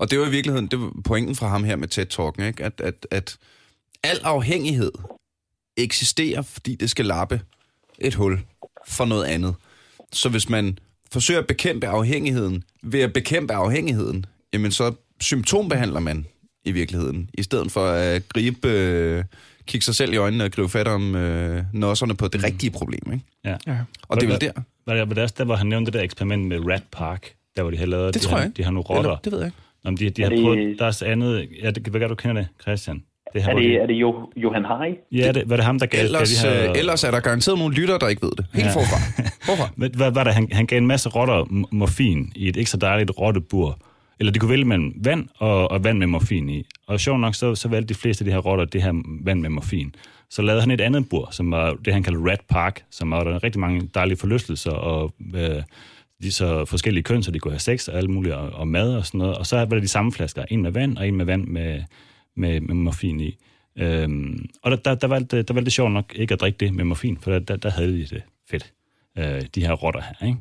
Og det var i virkeligheden det var pointen fra ham her med TED Talken, ikke? At, at, at al afhængighed eksisterer, fordi det skal lappe et hul for noget andet. Så hvis man forsøger at bekæmpe afhængigheden ved at bekæmpe afhængigheden, jamen så symptombehandler man i virkeligheden, i stedet for at gribe, øh, kigge sig selv i øjnene og gribe fat om øh, nosserne på det mm. rigtige problem. Ikke? Ja. ja. Og det er vel der. Var det, var det også der, hvor han nævnte det der eksperiment med Rat Park, der hvor de har lavet, det de tror har, jeg. de har nogle rotter. Eller, det ved jeg ikke. Om de, de har prøvet, der er så andet, ja, det, hvad du kender det, Christian? Det er, det, de, er det jo, Johan Hari? Ja, det, var det ham, der gav, ellers, gav de her... Øh, ellers er der garanteret nogle lytter, der ikke ved det. Helt ja. forfra. forfra. hvad var det? Han, han gav en masse rotter morfin i et ikke så dejligt rottebur. Eller de kunne vælge mellem vand og, og vand med morfin i. Og sjovt nok, så, så valgte de fleste af de her rotter det her vand med morfin. Så lavede han et andet bur, som var det, han kaldte Rat Park, som var der rigtig mange dejlige forlystelser og øh, de så forskellige køn, så de kunne have sex og alt muligt, og, og mad og sådan noget. Og så var det de samme flasker, en med vand og en med vand med, med, med morfin i. Øhm, og der, der, der, valgte, der valgte det sjovt nok ikke at drikke det med morfin, for der, der, der havde de det fedt, øh, de her rotter her, ikke?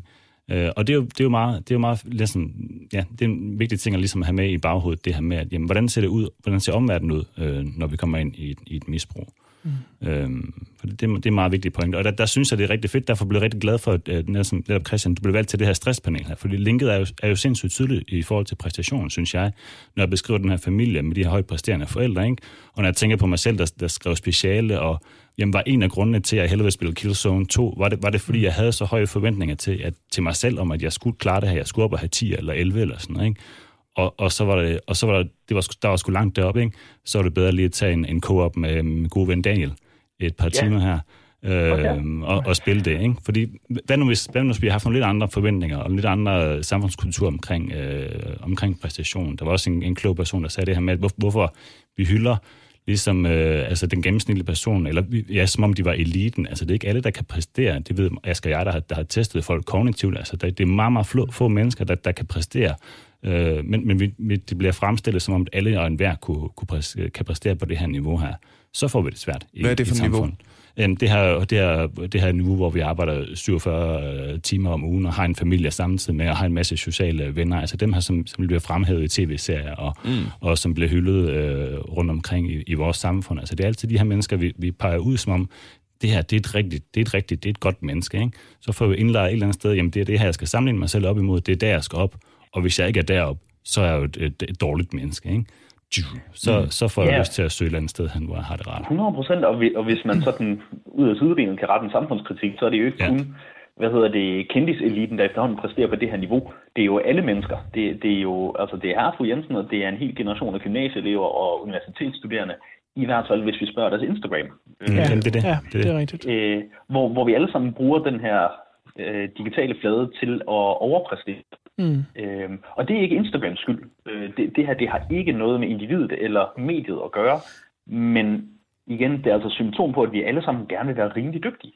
Øh, og det er, jo, det er jo meget, det er jo meget ligesom, ja, det er en vigtig ting at ligesom have med i baghovedet, det her med, at jamen, hvordan ser det ud, hvordan ser omverdenen ud, øh, når vi kommer ind i et, i et misbrug. Mm. Øhm, for det, det er meget vigtigt point. Og der, der synes jeg, det er rigtig fedt. Derfor blev jeg rigtig glad for, at netop, netop Christian, du blev valgt til det her stresspanel her. Fordi linket er jo, er jo sindssygt tydeligt i forhold til præstation, synes jeg, når jeg beskriver den her familie med de her højt præsterende forældre. Ikke? Og når jeg tænker på mig selv, der, der skrev speciale, og jamen, var en af grundene til, at jeg hellere ville spille Killzone 2, var det, var det fordi, mm. jeg havde så høje forventninger til, at, til mig selv om, at jeg skulle klare det her. Jeg skulle op og have 10 eller 11 eller sådan noget. Ikke? Og, og så var det, og så var det, det var, der var sgu langt deroppe, ikke? så var det bedre lige at tage en, en co-op med, med gode ven Daniel et par ja. timer her, øh, okay. og, og spille det. Ikke? Fordi hvad nu, hvis, hvad nu hvis vi har haft nogle lidt andre forventninger, og lidt andre samfundskultur omkring, øh, omkring præstation. Der var også en, en klog person, der sagde det her med, hvor, hvorfor vi hylder ligesom øh, altså den gennemsnitlige person, eller ja, som om de var eliten. Altså det er ikke alle, der kan præstere. Det ved Asger og jeg, der har, der har testet folk kognitivt. Altså det, det er meget, meget få, få mennesker, der, der kan præstere Øh, men men vi, vi, det bliver fremstillet som om, at alle og enhver kunne, kunne præstere, kan præstere på det her niveau her. Så får vi det svært i, Hvad er det for i niveau? Øhm, Det her, det, her, det her niveau, hvor vi arbejder 47 timer om ugen, og har en familie samtidig med, og har en masse sociale venner, altså dem her, som, som bliver fremhævet i tv-serier, og, mm. og som bliver hyldet øh, rundt omkring i, i vores samfund. Altså det er altid de her mennesker, vi, vi peger ud som om, det her, det er et rigtigt, det er et rigtigt, det er et godt menneske, ikke? Så får vi indlejret et eller andet sted, jamen det er det her, jeg skal sammenligne mig selv op imod, det er der, jeg skal op, og hvis jeg ikke er derop, så er jeg jo et, et, et dårligt menneske, ikke? Så, så får jeg Ja. lyst til at søge et eller andet sted hen, hvor jeg har det rart. 100 procent, og, og hvis man sådan ud af sidebenet kan rette en samfundskritik, så er det jo ikke Ja. ja. kun, hvad hedder det, kendiseliten, der efterhånden præsterer på det her niveau. Det er jo alle mennesker. Det, det er jo, altså det er her fru Jensen, og det er en hel generation af gymnasieelever og universitetsstuderende, i hvert fald hvis vi spørger deres Instagram. Mm, Ja, jamen, det er det. ja, det, er det det. er rigtigt. øh, hvor, hvor vi alle sammen bruger den her øh, digitale flade til at overpræstere. Mm. Øhm, og det er ikke Instagrams skyld. Øh, det, det her det har ikke noget med individet eller mediet at gøre. Men igen, det er altså symptom på, at vi alle sammen gerne vil være rimelig dygtige.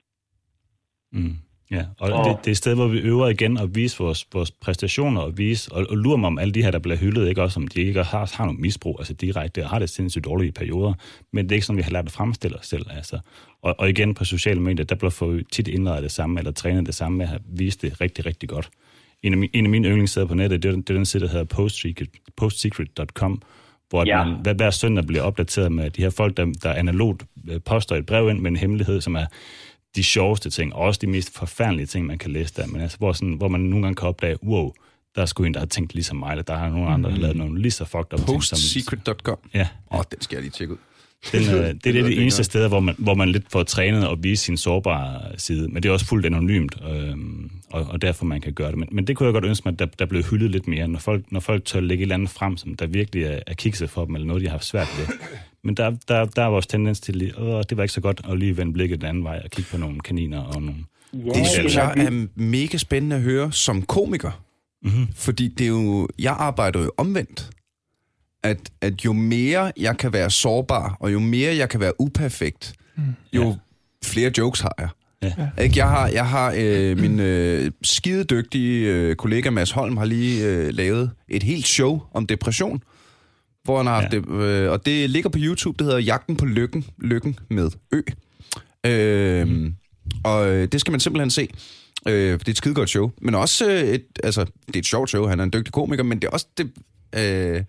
Mm. Ja, og Og- det, det er et sted, hvor vi øver igen at vise vores, vores præstationer og vise, og, og lure mig om alle de her, der bliver hyldet, ikke også om de ikke har, har noget misbrug, altså direkte, og har det sindssygt dårlige perioder, men det er ikke sådan, vi har lært at fremstille os selv, altså. Og, og igen på sociale medier, der bliver for tit indrettet det samme, eller trænet det samme med at vise det rigtig, rigtig godt. En af, min, en af mine yndlingssteder på nettet, det er, den- det er den side, der hedder postsecret, postsecret.com, hvor ja. Man hver, hver søndag bliver opdateret med de her folk, der, der analogt øh, poster et brev ind med en hemmelighed, som er de sjoveste ting, og også de mest forfærdelige ting, man kan læse der, men altså, hvor, sådan, hvor man nogle gange kan opdage, wow, der er sgu en, der har tænkt ligesom mig, eller der har nogle andre, der har lavet nogle lige så fucked up ting. Postsecret.com. Ja, Åh, oh, den skal jeg lige tjekke ud. den, øh, det, er det, det lækkert. eneste steder, hvor man, hvor man lidt får trænet og vise sin sårbare side. Men det er også fuldt anonymt, øh, og, og derfor man kan gøre det. Men, men det kunne jeg godt ønske mig, at der, der blev hyldet lidt mere, når folk, når folk tør lægge et eller andet frem, som der virkelig er, er kikset for dem, eller noget, de har haft svært ved. Men der, der, der er vores tendens til, lige, Åh, det var ikke så godt at lige vende blikket den anden vej og kigge på nogle kaniner og nogle... Det synes jeg er mega spændende at høre som komiker. Mm-hmm. Fordi det er jo, jeg arbejder jo omvendt. At, at jo mere jeg kan være sårbar, og jo mere jeg kan være uperfekt, jo Ja. flere jokes har jeg. Ja. Ikke? Jeg har, jeg har øh, min øh, skidedygtige øh, kollega Mads Holm har lige øh, lavet et helt show om depression, hvor han har haft Ja. det, øh, og det ligger på YouTube, det hedder Jagten på Lykken, Lykken med Ø. Øh, mm. Og øh, det skal man simpelthen se. Øh, det er et skidegodt show, men også øh, et, altså, det er et sjovt show, han er en dygtig komiker, men det er også det, øh,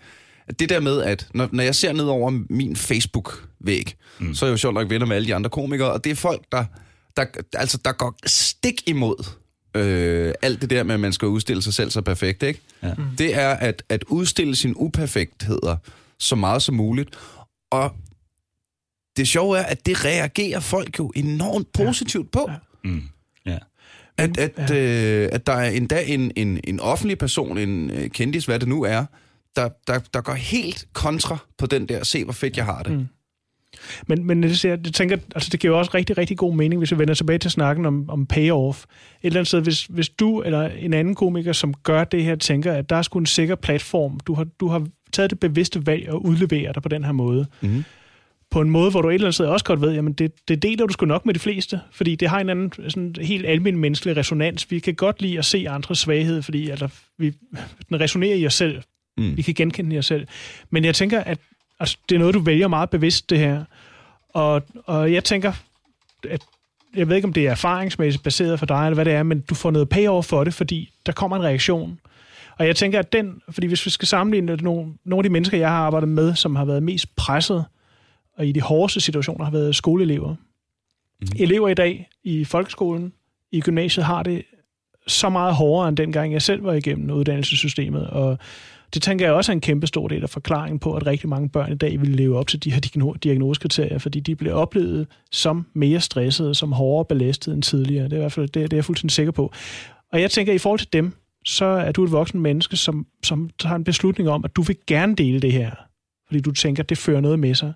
det der med, at når, når jeg ser ned over min Facebook-væg, mm. så er jeg jo sjovt nok venner med alle de andre komikere, og det er folk, der, der, altså, der går stik imod øh, alt det der med, at man skal udstille sig selv så perfekt, ikke? Ja. Det er at, at udstille sine uperfektheder så meget som muligt, og det sjove er, at det reagerer folk jo enormt positivt på. Mm. Ja. At, at, øh, at der er endda en, en, en offentlig person, en øh, kendis, hvad det nu er, der, der, der går helt kontra på den der, se hvor fedt jeg har det. Mm. Men, men det, jeg, jeg tænker, altså det giver jo også rigtig, rigtig god mening, hvis vi vender tilbage til snakken om, om payoff. Et eller andet sted, hvis, hvis du eller en anden komiker, som gør det her, tænker, at der er sgu en sikker platform, du har, du har taget det bevidste valg at udlevere dig på den her måde. Mhm. På en måde, hvor du et eller andet sted også godt ved, jamen det, det deler du sgu nok med de fleste, fordi det har en anden sådan helt almindelig menneskelig resonans. Vi kan godt lide at se andres svaghed, fordi altså, vi, den resonerer i os selv. Mm. Vi kan genkende os selv. Men jeg tænker, at altså, det er noget, du vælger meget bevidst, det her. Og, og jeg tænker, at jeg ved ikke, om det er erfaringsmæssigt baseret for dig, eller hvad det er, men du får noget payoff for det, fordi der kommer en reaktion. Og jeg tænker, at den, fordi hvis vi skal sammenligne nogle, nogle af de mennesker, jeg har arbejdet med, som har været mest presset, og i de hårdeste situationer har været skoleelever. Mm. Elever i dag i folkeskolen, i gymnasiet, har det så meget hårdere, end dengang jeg selv var igennem uddannelsessystemet. Og det tænker jeg også er en kæmpe stor del af forklaringen på, at rigtig mange børn i dag vil leve op til de her diagno- diagnosekriterier, fordi de bliver oplevet som mere stressede, som hårdere belastet end tidligere. Det er i hvert fald det, det er jeg fuldstændig sikker på. Og jeg tænker, at i forhold til dem, så er du et voksen menneske, som, som tager en beslutning om, at du vil gerne dele det her, fordi du tænker, at det fører noget med sig.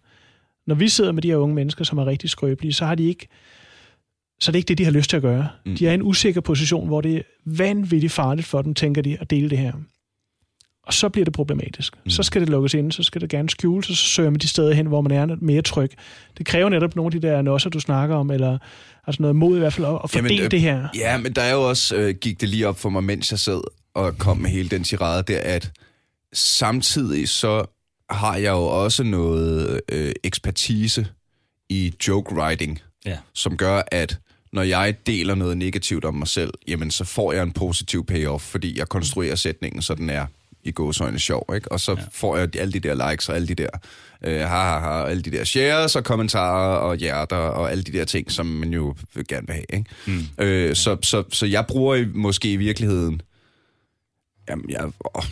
Når vi sidder med de her unge mennesker, som er rigtig skrøbelige, så har de ikke så er det ikke det, de har lyst til at gøre. Mm. De er i en usikker position, hvor det er vanvittigt farligt for dem, tænker de, at dele det her. Og så bliver det problematisk. Mm. Så skal det lukkes ind, så skal det gerne skjules, og så søger man de steder hen, hvor man er mere tryg. Det kræver netop nogle af de der nosser, du snakker om, eller altså noget mod i hvert fald at, at fordele øh, det her. Ja, men der er jo også, øh, gik det lige op for mig, mens jeg sad og kom med hele den tirade der, at samtidig så har jeg jo også noget øh, ekspertise i joke writing, Ja. som gør, at når jeg deler noget negativt om mig selv, jamen så får jeg en positiv payoff, fordi jeg konstruerer sætningen, så den er i gåsøjne sjov, ikke? Og så ja. får jeg alle de der likes og alle de der øh, ha, ha, ha, alle de der shares og kommentarer og hjerter og alle de der ting, som man jo gerne vil have, ikke? Mm. Øh, så, så, så jeg bruger måske i virkeligheden Jamen, jeg... Åh, åh,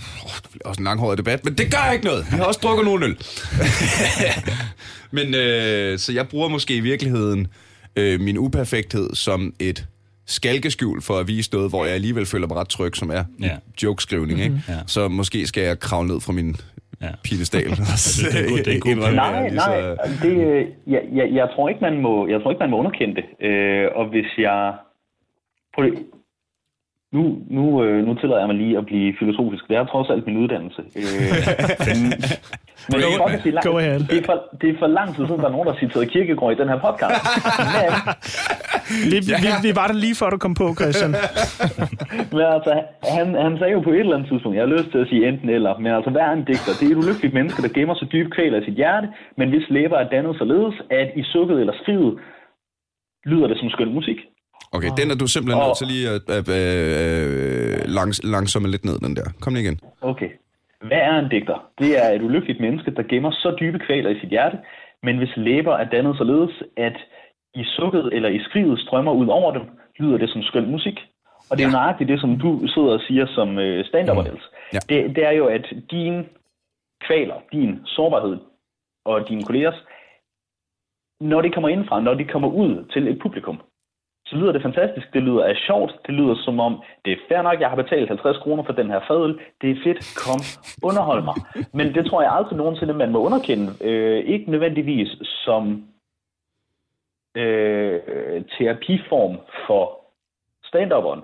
det bliver også en langhåret debat, men det gør ikke noget. Vi har også drukket nogle øl. men øh, så jeg bruger måske i virkeligheden øh, min uperfekthed som et skalkeskjul for at vise noget, hvor jeg alligevel føler mig ret tryg, som er Ja. jokeskrivning, ikke? Ja. Så måske skal jeg kravle ned fra min Ja. er er Indrømme, Nej, er nej, det, øh, jeg, jeg, jeg, tror ikke, man må, jeg tror ikke, man må underkende det. Øh, og hvis jeg... Prøv nu, nu, øh, nu tillader jeg mig lige at blive filosofisk. Det er trods alt min uddannelse. Øh, men men Bring det, it, er lang, Go det, er for, det er for lang tid siden, der er nogen, der har citeret Kirkegaard i den her podcast. Men, Vi, vi, vi var der lige før du kom på, Christian. men altså, han, han sagde jo på et eller andet tidspunkt, jeg har lyst til at sige enten eller, men altså, hvad er en digter? Det er et ulykkeligt menneske, der gemmer så dybe kvæler i sit hjerte, men hvis læber er dannet således, at i sukket eller skrivet, lyder det som skøn musik. Okay, den er du simpelthen nødt til lige at, at øh, langs, langsomme lidt ned, den der. Kom lige igen. Okay. Hvad er en digter? Det er et ulykkeligt menneske, der gemmer så dybe kvaler i sit hjerte, men hvis læber er dannet således, at i sukket eller i skrivet strømmer ud over dem, lyder det som skøn musik. Og det er jo nøjagtigt det, som du sidder og siger som øh, stand-up, Niels. Ja. Det, det er jo, at dine kvaler, din sårbarhed og dine kollegers, når de kommer indfra, når de kommer ud til et publikum, så lyder det fantastisk. Det lyder af sjovt. Det lyder som om, det er fair nok, jeg har betalt 50 kroner for den her fadøl. Det er fedt. Kom, underhold mig. Men det tror jeg aldrig nogensinde, man må underkende. Øh, ikke nødvendigvis som øh, terapiform for stand-upperen.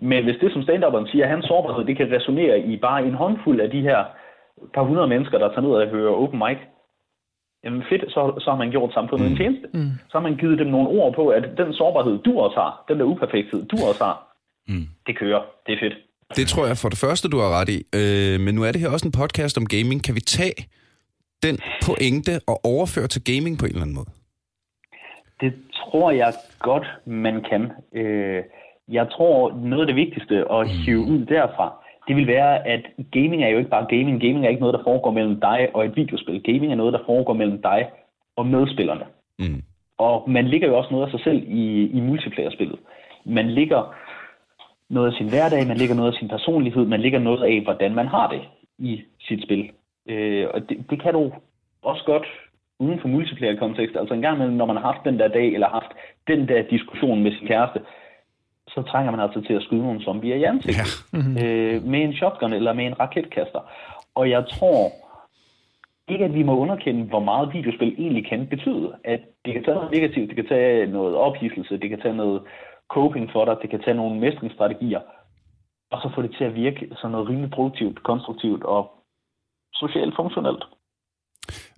Men hvis det, som stand siger, hans sårbarhed, det kan resonere i bare en håndfuld af de her par hundrede mennesker, der tager ned og hører open mic, Jamen fedt, så, så har man gjort samfundet mm. en tjeneste. Mm. Så har man givet dem nogle ord på, at den sårbarhed, du også har, den der uperfekthed, du også har, mm. det kører. Det er fedt. Det tror jeg for det første, du har ret i. Øh, men nu er det her også en podcast om gaming. Kan vi tage den pointe og overføre til gaming på en eller anden måde? Det tror jeg godt, man kan. Øh, jeg tror, noget af det vigtigste at hive ud derfra, det vil være, at gaming er jo ikke bare gaming. Gaming er ikke noget, der foregår mellem dig og et videospil. Gaming er noget, der foregår mellem dig og medspillerne. Mm. Og man ligger jo også noget af sig selv i, i multiplayer-spillet. Man ligger noget af sin hverdag, man ligger noget af sin personlighed, man ligger noget af, hvordan man har det i sit spil. Øh, og det, det kan du også godt uden for multiplayer-kontekst. Altså en gang imellem, når man har haft den der dag, eller haft den der diskussion med sin kæreste, så trænger man altså til at skyde nogle zombier i ansigtet. Ja. Mm-hmm. Øh, med en shotgun eller med en raketkaster. Og jeg tror ikke, at vi må underkende, hvor meget videospil egentlig kan betyde. At det kan tage noget negativt, det kan tage noget ophidselse, det kan tage noget coping for dig, det kan tage nogle mestringsstrategier, og så få det til at virke som noget rimelig produktivt, konstruktivt og socialt funktionelt.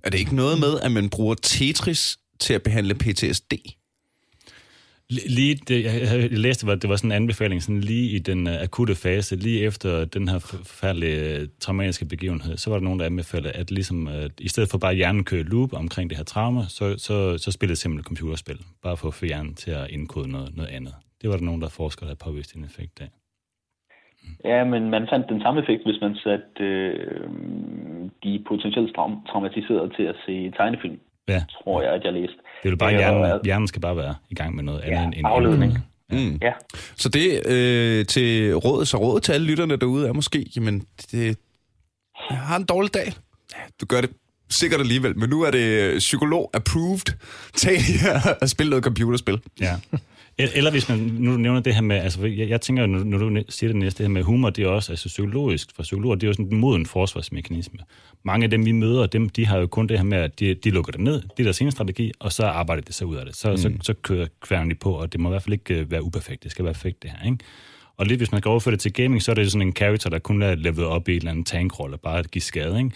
Er det ikke noget med, at man bruger Tetris til at behandle PTSD? Lige, det, jeg, læste, at det var sådan en anbefaling, sådan lige i den uh, akutte fase, lige efter den her forfærdelige uh, traumatiske begivenhed, så var der nogen, der anbefalede, at ligesom, uh, i stedet for bare hjernen køre loop omkring det her trauma, så, så, så spillede simpelthen computerspil, bare for at få hjernen til at indkode noget, noget andet. Det var der nogen, der forskere, der havde påvist en effekt af. Ja, men man fandt den samme effekt, hvis man satte øh, de potentielt traum- traumatiserede til at se tegnefilm. Ja. Tror jeg, at jeg læste. Det er jo bare, Øh, hjernen, hjernen skal bare være i gang med noget andet Ja, end... afledning. Mm. Ja. Så det øh, til rådet, så rådet til alle lytterne derude er måske, jamen, det, jeg har en dårlig dag. Ja, Du gør det sikkert alligevel, men nu er det psykolog-approved. Tag her og spil noget computerspil. Ja. Eller hvis man nu nævner det her med, altså jeg, jeg tænker, når, når du siger det næste, det her med humor, det er også altså, psykologisk for psykologer, det er jo sådan en moden forsvarsmekanisme. Mange af dem, vi møder, dem, de har jo kun det her med, at de, de lukker det ned, det er deres ene strategi, og så arbejder det sig ud af det. Så, mm. så, så kører kværnen de på, og det må i hvert fald ikke øh, være uperfekt, det skal være perfekt det her, ikke? Og lidt hvis man skal overføre det til gaming, så er det sådan en character, der kun er levet op i en eller anden tankrolle, bare at give skade, ikke?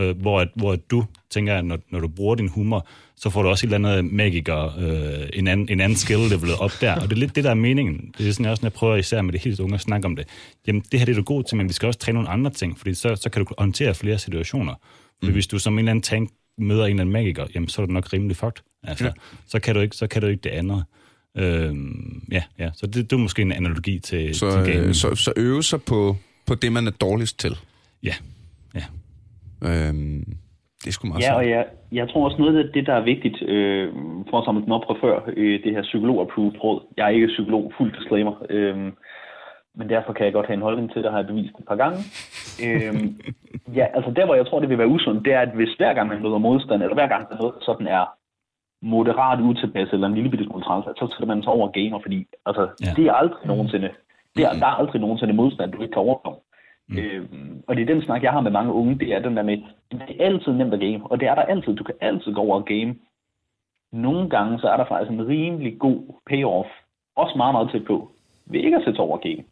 Øh, hvor, at, hvor du tænker, at når, når du bruger din humor, så får du også et eller andet magiker, øh, en, anden, en anden skill levelet op der. Og det er lidt det, der er meningen. Det er sådan, jeg også, når jeg prøver især med det helt unge at snakke om det. Jamen, det her det er du god til, men vi skal også træne nogle andre ting, fordi så, så kan du håndtere flere situationer. For mm. hvis du som en eller anden tank møder en eller anden magiker, jamen, så er du nok rimelig fucked. Altså, ja. så, kan du ikke, så kan du ikke det andet. Øhm, ja, ja, så det, det er måske en analogi til, så, til gaming. Så, så øve sig på, på det, man er dårligst til. Ja. Øhm, det er sgu meget Ja, og jeg, jeg tror også noget af det, der er vigtigt, øh, for at samle den op fra før, øh, det her psykolog-approved råd. Jeg er ikke psykolog, fuld disclaimer, øh, men derfor kan jeg godt have en holdning til det, har jeg bevist et par gange. øh, ja, altså der, hvor jeg tror, det vil være usundt, det er, at hvis hver gang man møder modstand, eller hver gang der noget sådan er moderat utilpasset, eller en lille bitte smule træls, så skal man så over gamer, fordi altså, ja. det er aldrig nogensinde, det er, der er aldrig nogensinde modstand, du ikke kan overkomme. Mm. Øhm, og det er den snak, jeg har med mange unge, det er den der med, det er altid nemt at game, og det er der altid. Du kan altid gå over og game. Nogle gange, så er der faktisk en rimelig god payoff, også meget, meget tæt på, ved ikke at sætte over game.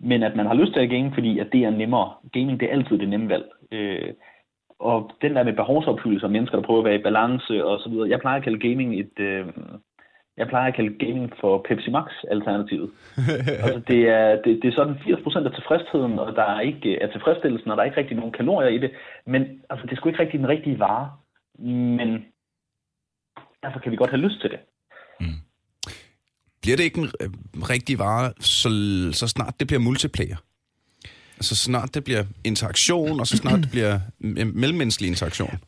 Men at man har lyst til at game, fordi at det er nemmere. Gaming, det er altid det nemme valg. Øh, og den der med behovsopfyldelse og mennesker, der prøver at være i balance og så videre. Jeg plejer at kalde gaming et, øh, jeg plejer at kalde gaming for Pepsi Max-alternativet. altså det, er, det, det er sådan 80% af tilfredsheden, og der er ikke af tilfredsstillelsen, og der er ikke rigtig nogen kalorier i det. Men altså, det er sgu ikke rigtig den rigtige vare. Men derfor kan vi godt have lyst til det. Mm. Bliver det ikke en øh, rigtig vare, så, så snart det bliver multiplayer? Altså snart det bliver interaktion, og så snart det bliver mellemmenneskelig interaktion?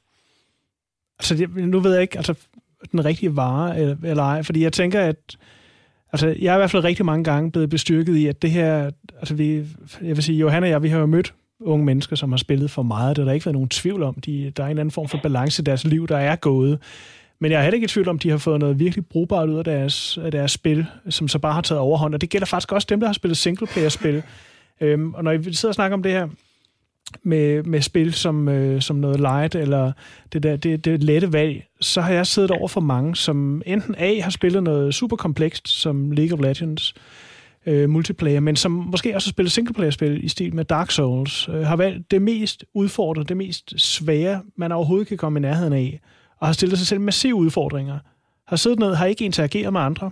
Altså, nu ved jeg ikke, altså den rigtige vare eller, eller ej, fordi jeg tænker, at altså, jeg er i hvert fald rigtig mange gange blevet bestyrket i, at det her, altså vi, jeg vil sige, Johan og jeg, vi har jo mødt unge mennesker, som har spillet for meget, det har der ikke været nogen tvivl om. De, der er en eller anden form for balance i deres liv, der er gået. Men jeg er heller ikke i tvivl om, de har fået noget virkelig brugbart ud af deres, af deres spil, som så bare har taget overhånd. Og det gælder faktisk også dem, der har spillet singleplayer-spil. øhm, og når vi sidder og snakker om det her, med, med spil som, øh, som noget light, eller det, der, det, det lette valg, så har jeg siddet over for mange, som enten A har spillet noget super komplekst, som League of Legends, øh, multiplayer, men som måske også har spillet singleplayer-spil i stil med Dark Souls, øh, har valgt det mest udfordrende, det mest svære, man overhovedet kan komme i nærheden af, og har stillet sig selv massive udfordringer. Har siddet ned, har ikke interageret med andre,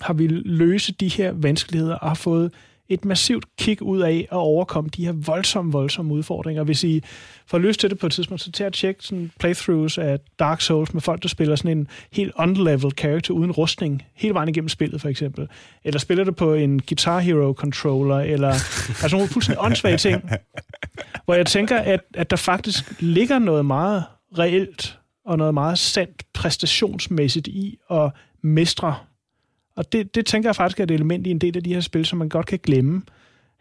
har vi løse de her vanskeligheder og har fået et massivt kick ud af at overkomme de her voldsomme, voldsomme udfordringer. Hvis I får lyst til det på et tidspunkt, så tag at tjekke sådan playthroughs af Dark Souls med folk, der spiller sådan en helt unlevel character uden rustning, hele vejen igennem spillet for eksempel. Eller spiller det på en Guitar Hero controller, eller altså nogle fuldstændig åndssvage ting. Hvor jeg tænker, at, at der faktisk ligger noget meget reelt og noget meget sandt præstationsmæssigt i at mestre og det, det tænker jeg faktisk er et element i en del af de her spil, som man godt kan glemme.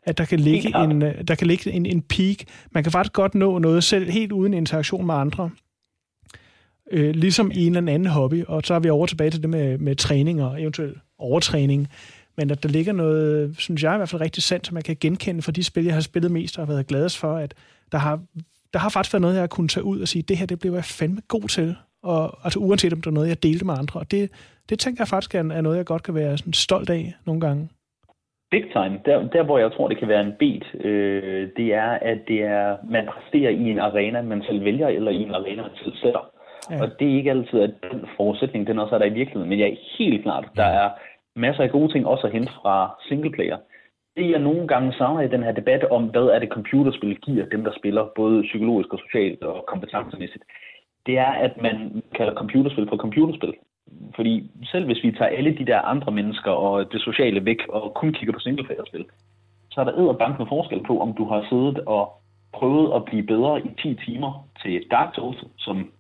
At der kan ligge, ja. en, øh, der kan ligge en, en peak. Man kan faktisk godt nå noget selv, helt uden interaktion med andre. Øh, ligesom i en eller anden hobby. Og så er vi over tilbage til det med, med træning og eventuelt overtræning. Men at der ligger noget, synes jeg i hvert fald rigtig sandt, som man kan genkende fra de spil, jeg har spillet mest og har været gladest for, at der har, der har faktisk været noget, jeg har kunnet tage ud og sige, det her, det blev jeg fandme god til. Og, altså uanset om det er noget, jeg delte med andre. Og det, det tænker jeg faktisk er, er noget, jeg godt kan være sådan stolt af nogle gange. Big time. Der, der hvor jeg tror, det kan være en beat, øh, det er, at det er, man præsterer i en arena, man selv vælger, eller i en arena, man selv sætter. Ja. Og det er ikke altid, at den forudsætning, den også er der i virkeligheden. Men jeg er helt klart, der er masser af gode ting også at hente fra singleplayer. Det jeg nogle gange savner i den her debat om, hvad er det computerspil giver dem, der spiller, både psykologisk og socialt og kompetencemæssigt, det er, at man kalder computerspil for computerspil. Fordi selv hvis vi tager alle de der andre mennesker og det sociale væk og kun kigger på singleplayer-spil, så er der æderbank med forskel på, om du har siddet og prøvet at blive bedre i 10 timer til Dark Souls, som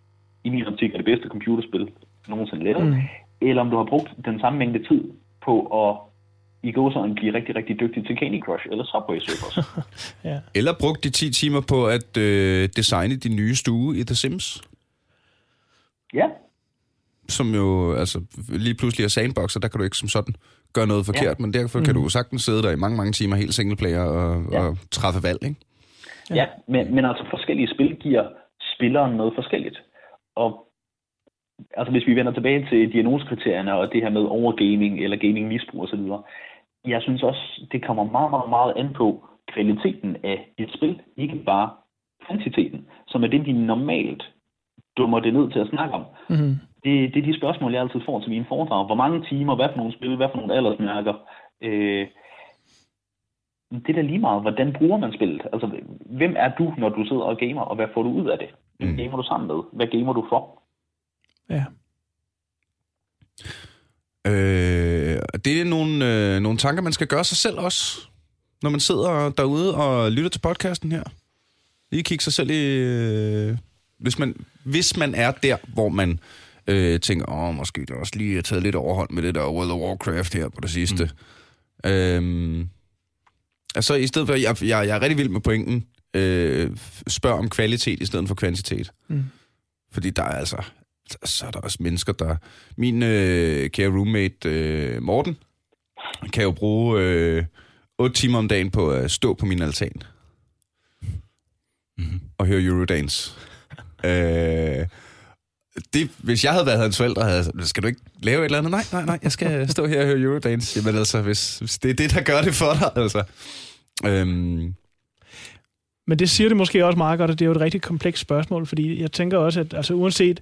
i min optik er det bedste computerspil nogensinde lavet, mm. eller om du har brugt den samme mængde tid på at i gåsøjne blive rigtig, rigtig dygtig til Candy Crush eller Subway Surfers. ja. Eller brugt de 10 timer på at øh, designe din nye stue i The Sims. Ja, som jo altså, lige pludselig er sandbox, og der kan du ikke som sådan gøre noget forkert, ja. men derfor kan mm. du sagtens sidde der i mange, mange timer helt singleplayer og, ja. og træffe valg, ikke? Ja, ja men, men altså forskellige spil giver spilleren noget forskelligt. Og altså hvis vi vender tilbage til diagnosekriterierne og det her med overgaming eller gaming-misbrug osv., jeg synes også, det kommer meget, meget, meget an på kvaliteten af et spil, ikke bare kvantiteten. som er det, de normalt dummer det ned til at snakke om. Mm-hmm. Det, det er de spørgsmål, jeg altid får til mine foredrag. Hvor mange timer, hvad for nogle spil, hvad for nogle aldersmærker. Øh, det er da lige meget, hvordan bruger man spillet? Altså, hvem er du, når du sidder og gamer, og hvad får du ud af det? Hvem mm. gamer du sammen med? Hvad gamer du for? Ja. Øh, det er nogle, øh, nogle tanker, man skal gøre sig selv også, når man sidder derude og lytter til podcasten her. Lige kigge sig selv i... Øh, hvis, man, hvis man er der, hvor man øh, tænker, åh, måske det også lige taget lidt overhånd med det der World of Warcraft her på det sidste. Mm. Øh, altså, i stedet for, jeg, jeg, jeg er rigtig vild med pointen, øh, spørg om kvalitet i stedet for kvantitet. Mm. Fordi der er altså, så er der også mennesker, der... Min øh, kære roommate øh, Morten kan jo bruge øh, 8 timer om dagen på at stå på min altan mm-hmm. og høre Eurodance øh, det, hvis jeg havde været hans forældre, havde skal du ikke lave et eller andet? Nej, nej, nej, jeg skal stå her og høre Eurodance. Jamen altså, hvis, hvis det er det, der gør det for dig, altså. Øhm. Men det siger det måske også meget godt, og det er jo et rigtig komplekst spørgsmål, fordi jeg tænker også, at altså, uanset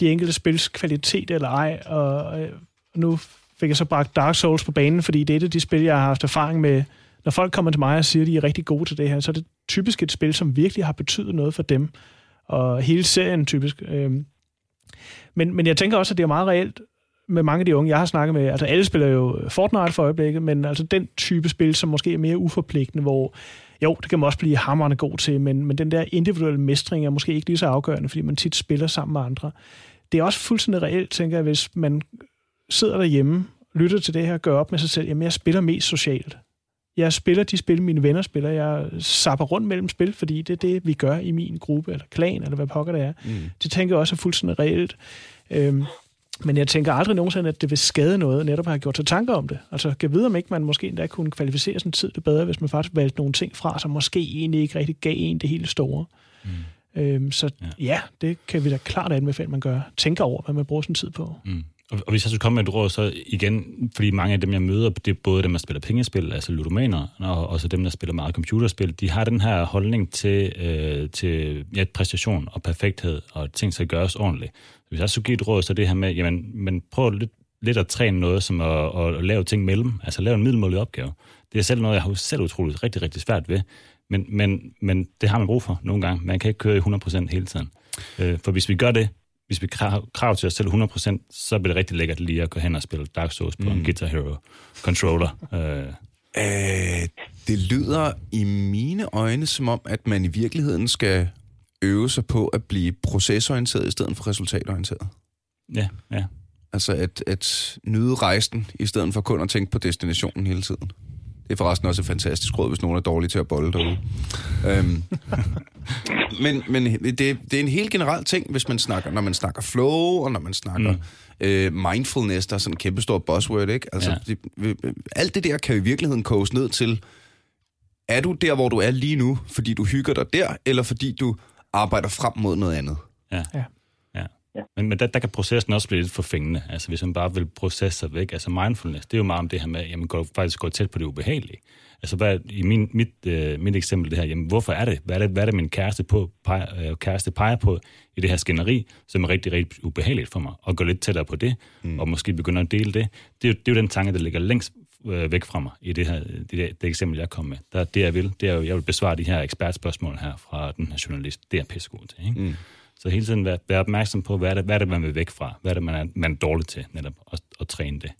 de enkelte spils kvalitet eller ej, og øh, nu fik jeg så bragt Dark Souls på banen, fordi det er et af de spil, jeg har haft erfaring med. Når folk kommer til mig og siger, at de er rigtig gode til det her, så er det typisk et spil, som virkelig har betydet noget for dem, og hele serien typisk. Øhm, men, men jeg tænker også, at det er meget reelt med mange af de unge, jeg har snakket med. Altså alle spiller jo øh, Fortnite for øjeblikket, men altså den type spil, som måske er mere uforpligtende, hvor jo, det kan man også blive hammerende god til, men, men den der individuelle mestring er måske ikke lige så afgørende, fordi man tit spiller sammen med andre. Det er også fuldstændig reelt, tænker jeg, hvis man sidder derhjemme, lytter til det her, gør op med sig selv, jamen jeg spiller mest socialt. Jeg spiller de spil, mine venner spiller. Jeg sapper rundt mellem spil, fordi det er det, vi gør i min gruppe, eller klan, eller hvad pokker det er. Mm. Det tænker jeg også er fuldstændig reelt. Øhm, men jeg tænker aldrig nogensinde, at det vil skade noget, netop have gjort sig tanker om det. Altså, kan vide, om ikke man måske endda kunne kvalificere sin tid det bedre, hvis man faktisk valgte nogle ting fra, som måske egentlig ikke rigtig gav en det hele store. Mm. Øhm, så ja. ja, det kan vi da klart anbefale, at man gør. Tænker over, hvad man bruger sin tid på. Mm. Og, hvis jeg skulle komme med et råd, så igen, fordi mange af dem, jeg møder, det er både dem, der spiller pengespil, altså ludomaner, og også dem, der spiller meget computerspil, de har den her holdning til, øh, til ja, præstation og perfekthed, og ting skal gøres ordentligt. Hvis jeg skulle give et råd, så det her med, jamen, men prøv lidt, lidt at træne noget, som at, at, at lave ting mellem, altså lave en middelmålig opgave. Det er selv noget, jeg har selv utroligt rigtig, rigtig svært ved, men, men, men det har man brug for nogle gange. Man kan ikke køre i 100% hele tiden. Øh, for hvis vi gør det, hvis vi krav, krav til os selv 100%, så bliver det rigtig lækkert lige at gå hen og spille Dark Souls på mm. en Guitar Hero controller. øh. Øh, det lyder i mine øjne som om, at man i virkeligheden skal øve sig på at blive procesorienteret i stedet for resultatorienteret. Ja, ja. Altså at, at nyde rejsen, i stedet for kun at tænke på destinationen hele tiden. Det er forresten også et fantastisk råd, hvis nogen er dårlige til at bolle derude. øhm, men men det, det er en helt generel ting, hvis man snakker, når man snakker flow, og når man snakker mm. øh, mindfulness, der er sådan en kæmpe stor buzzword, ikke? Altså, ja. det, alt det der kan i virkeligheden koges ned til, er du der, hvor du er lige nu, fordi du hygger dig der, eller fordi du arbejder frem mod noget andet? Ja. ja. Ja. Men, men der, der kan processen også blive lidt forfængende. Altså hvis man bare vil processe sig væk. Altså mindfulness, det er jo meget om det her med, at man går, faktisk går tæt på det ubehagelige. Altså hvad, i min, mit, øh, mit eksempel det her, jamen hvorfor er det? Hvad er det, hvad er det min kæreste, på, peger, øh, kæreste peger på i det her skænderi, som er rigtig, rigtig ubehageligt for mig? Og gå lidt tættere på det, mm. og måske begynde at dele det. Det er, det er jo den tanke, der ligger længst øh, væk fra mig i det her det, det, det eksempel, jeg kom med. Der, det jeg vil, det er jo, jeg vil besvare de her ekspertspørgsmål her fra den her journalist. Det er pissegod til, ikke? Mm. Så hele tiden være, være opmærksom på, hvad er, det, hvad er det, man vil væk fra? Hvad er det, man er, man er dårlig til netop at, at træne det?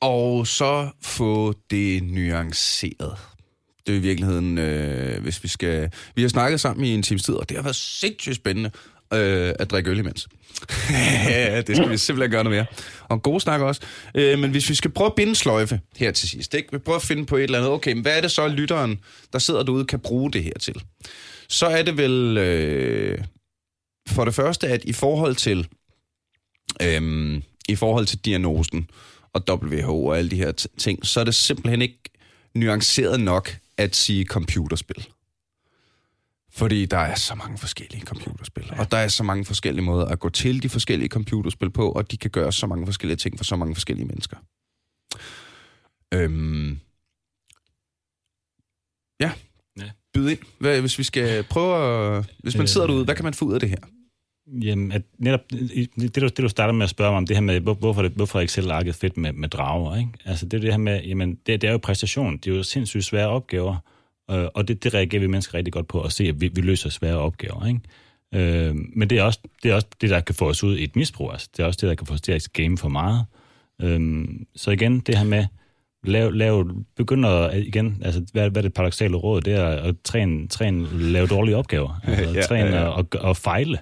Og så få det nuanceret. Det er i virkeligheden, øh, hvis vi skal... Vi har snakket sammen i en times tid, og det har været sindssygt spændende øh, at drikke øl imens. det skal vi simpelthen gøre noget mere. Og god snak også. Øh, men hvis vi skal prøve at binde sløjfe her til sidst, ikke? vi prøver at finde på et eller andet, okay, men hvad er det så, lytteren, der sidder derude, kan bruge det her til? Så er det vel øh, for det første, at i forhold til øh, i forhold til diagnosen og WHO og alle de her ting, så er det simpelthen ikke nuanceret nok at sige computerspil. Fordi der er så mange forskellige computerspil, ja. og der er så mange forskellige måder at gå til de forskellige computerspil på, og de kan gøre så mange forskellige ting for så mange forskellige mennesker. Øhm. Ja, byde ind, hvad, hvis vi skal prøve at, Hvis man sidder derude, hvad kan man få ud af det her? Jamen, at netop det, du, det, du starter med at spørge mig om, det her med, hvorfor, det, hvorfor er Excel-arket fedt med, med drager, ikke? Altså, det er det her med, jamen, det, det er jo præstation. Det er jo sindssygt svære opgaver, øh, og det, det reagerer vi mennesker rigtig godt på, at se, at vi, vi løser svære opgaver, ikke? Øh, men det er, også, det er også det, der kan få os ud i et misbrug. Altså. Det er også det, der kan få os til at game for meget. Øh, så igen, det her med, lave, lave, begynder igen, altså hvad, hvad er det paradoxale råd, det er at træne, træne lave dårlige opgaver. Altså, ja, træne ja, ja. Og, og fejle.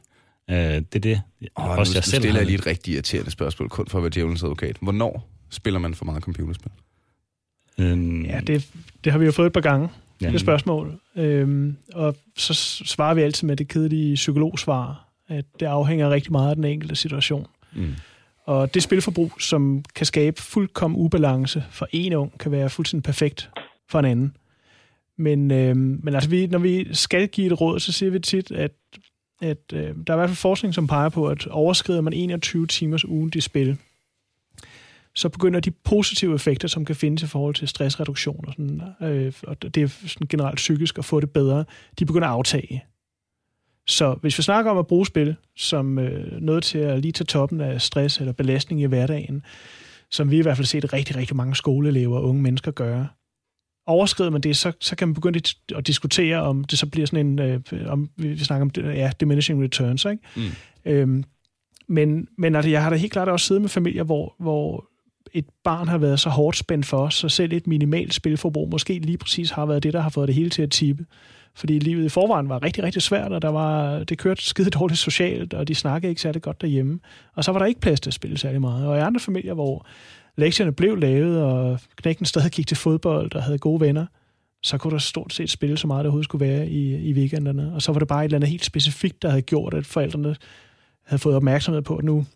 Uh, det er det. Oh, også nu, jeg selv stiller jeg lige et rigtig irriterende spørgsmål, kun for at være djævelens advokat. Hvornår spiller man for meget computerspil? Um, ja, det, det har vi jo fået et par gange, ja. det spørgsmål. Øhm, og så svarer vi altid med det kedelige psykologsvar, at det afhænger rigtig meget af den enkelte situation. Mm. Og det spilforbrug, som kan skabe fuldkommen ubalance for en ung, kan være fuldstændig perfekt for en anden. Men, øh, men altså, vi, når vi skal give et råd, så siger vi tit, at, at øh, der er i hvert fald forskning, som peger på, at overskrider man 21 timers ugen i spil, så begynder de positive effekter, som kan findes i forhold til stressreduktion og, sådan, øh, og det er sådan generelt psykisk at få det bedre, de begynder at aftage. Så hvis vi snakker om at bruge spil som øh, noget til at lige tage toppen af stress eller belastning i hverdagen, som vi i hvert fald set rigtig, rigtig mange skoleelever og unge mennesker gøre, overskrider man det, så, så kan man begynde at diskutere, om det så bliver sådan en, øh, om vi snakker om ja, diminishing returns, ikke? Mm. Øhm, men, men altså, jeg har da helt klart også siddet med familier, hvor, hvor et barn har været så hårdt spændt for, så selv et minimalt spilforbrug måske lige præcis har været det, der har fået det hele til at tippe fordi livet i forvejen var rigtig, rigtig svært, og der var, det kørte skide dårligt socialt, og de snakkede ikke særlig godt derhjemme. Og så var der ikke plads til at spille særlig meget. Og i andre familier, hvor lektierne blev lavet, og knækken stadig gik til fodbold og havde gode venner, så kunne der stort set spille så meget, der overhovedet skulle være i, i weekenderne. Og så var det bare et eller andet helt specifikt, der havde gjort, at forældrene havde fået opmærksomhed på, at nu,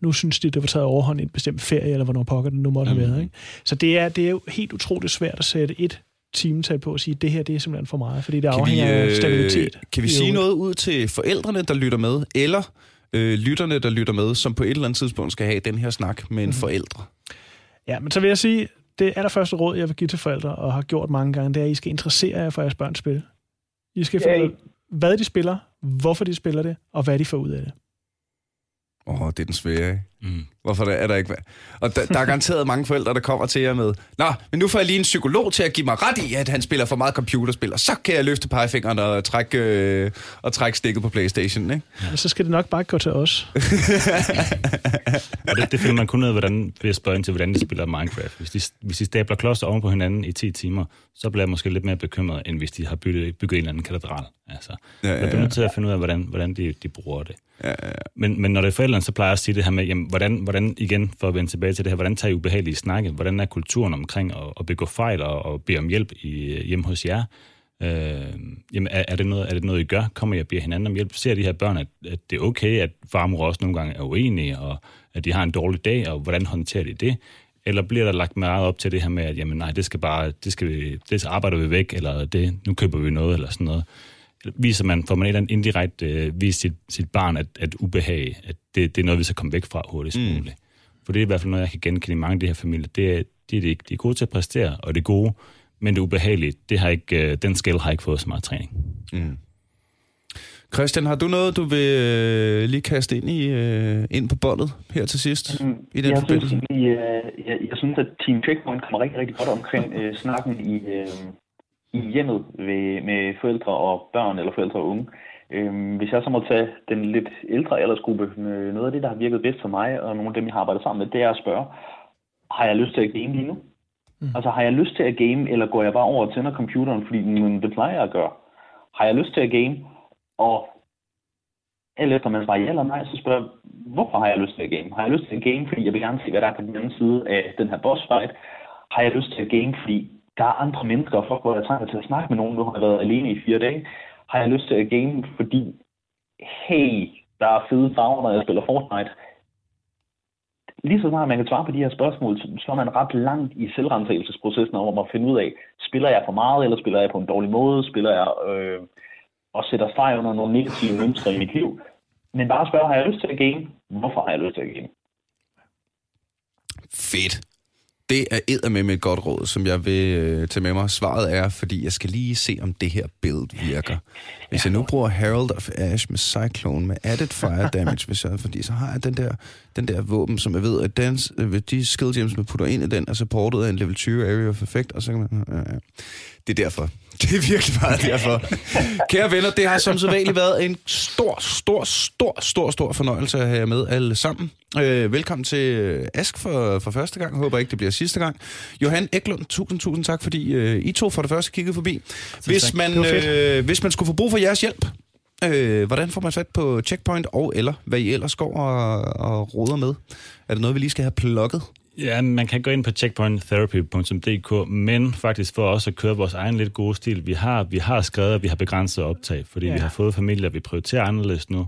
nu synes de, det var taget overhånd i en bestemt ferie, eller hvornår pokker det nu måtte have mm. været. Ikke? Så det er, det er jo helt utroligt svært at sætte et timetal på at sige, at det her det er simpelthen for meget, fordi det kan afhænger vi, øh, af stabilitet. Kan vi sige noget ud til forældrene, der lytter med, eller øh, lytterne, der lytter med, som på et eller andet tidspunkt skal have den her snak med en mm. forældre? Ja, men så vil jeg sige, det allerførste råd, jeg vil give til forældre, og har gjort mange gange, det er, at I skal interessere jer for jeres børns spil. I skal finde ud af, hvad de spiller, hvorfor de spiller det, og hvad de får ud af det. Åh, oh, det er den svære, ikke? Mm. Hvorfor er der ikke... Og der, der er garanteret mange forældre, der kommer til jer med, Nå, men nu får jeg lige en psykolog til at give mig ret i, at han spiller for meget computerspil, og så kan jeg løfte pegefingeren og trække, øh, og trække stikket på Playstation, ikke? Ja, så skal det nok bare gå til os. og det, det finder man kun ud af, hvordan, ved at spørge ind til, hvordan de spiller Minecraft. Hvis de, hvis de stabler klodser oven på hinanden i 10 timer, så bliver jeg måske lidt mere bekymret, end hvis de har bygget, bygget en eller anden katedral. Altså, ja, ja, ja. Jeg bliver nødt til at finde ud af, hvordan, hvordan de, de bruger det. Ja, ja, ja. Men, men når det er forældrene, så plejer jeg at sige det her med, jamen, hvordan, hvordan, igen, for at vende tilbage til det her, hvordan tager I ubehagelige snakke? Hvordan er kulturen omkring at, at begå fejl og, og bede om hjælp i, øh, hjemme hos jer? Øh, jamen, er, er, det noget, er det noget, I gør? Kommer I og beder hinanden om hjælp? Ser de her børn, at, at det er okay, at far og mor også nogle gange er uenige, og at de har en dårlig dag, og hvordan håndterer de det? Eller bliver der lagt meget op til det her med, at jamen, nej, det skal bare, det, skal vi, det arbejder vi væk, eller det, nu køber vi noget, eller sådan noget viser man, får man et eller andet indirekte øh, vise sit, sit barn, at, at ubehag, at det, det er noget, vi skal komme væk fra hurtigst mm. muligt. For det er i hvert fald noget, jeg kan genkende i mange af de her familier. Det er, det er det ikke. De er gode til at præstere, og det er gode, men det ubehagelige, det har ikke, øh, den skill har ikke fået så meget træning. Mm. Christian, har du noget, du vil øh, lige kaste ind, i, øh, ind på båndet her til sidst? Mm, i den jeg, forbindelse? synes, jeg, øh, jeg, jeg synes, at Team Checkpoint kommer rigtig, rigtig godt omkring øh, snakken i, øh, i hjemmet ved, med forældre og børn eller forældre og unge. Øhm, hvis jeg så må tage den lidt ældre aldersgruppe, med noget af det, der har virket bedst for mig, og nogle af dem, jeg har arbejdet sammen med, det er at spørge, har jeg lyst til at game lige nu? Mm. Altså, har jeg lyst til at game, eller går jeg bare over og tænder computeren, fordi men, det plejer jeg at gøre? Har jeg lyst til at game? Og alt efter man svarer ja eller nej, så spørger jeg, hvorfor har jeg lyst til at game? Har jeg lyst til at game, fordi jeg vil gerne se, hvad der er på den anden side af den her boss fight? Har jeg lyst til at game, fordi der er andre mennesker, og folk, hvor jeg trænger til at snakke med nogen, nu har jeg været alene i fire dage, har jeg lyst til at game, fordi, hey, der er fede farver, når jeg spiller Fortnite. Lige så snart man kan svare på de her spørgsmål, så er man ret langt i selvrensagelsesprocessen om at finde ud af, spiller jeg for meget, eller spiller jeg på en dårlig måde, spiller jeg øh, og sætter streg under nogle negative mønstre i mit liv. Men bare spørge, har jeg lyst til at game? Hvorfor har jeg lyst til at game? Fedt. Det er med med et godt råd, som jeg vil øh, tage med mig. Svaret er, fordi jeg skal lige se, om det her build virker. Hvis jeg nu bruger Herald of Ash med Cyclone med added fire damage, hvis jeg, fordi så har jeg den der, den der våben, som jeg ved, at den, øh, de skill gems, man putter ind i den, er supportet af en level 20 area of effect, og så kan man... Ja. Det er derfor. Det er virkelig meget derfor. Kære venner, det har som sædvanligt været en stor, stor, stor, stor, stor fornøjelse at have med alle sammen. Øh, velkommen til Ask for, for første gang. Jeg håber ikke, det bliver sidste gang. Johan Eklund, tusind, tusind tak, fordi øh, I to for det første kiggede forbi. Hvis man, øh, hvis man skulle få brug for jeres hjælp, øh, hvordan får man fat på Checkpoint, og eller hvad I ellers går og, og roder med? Er det noget, vi lige skal have plukket? Ja, man kan gå ind på checkpointtherapy.dk, men faktisk for også at køre vores egen lidt gode stil. Vi har, vi har skrevet, at vi har begrænset optag, fordi ja. vi har fået familier, vi prioriterer anderledes nu.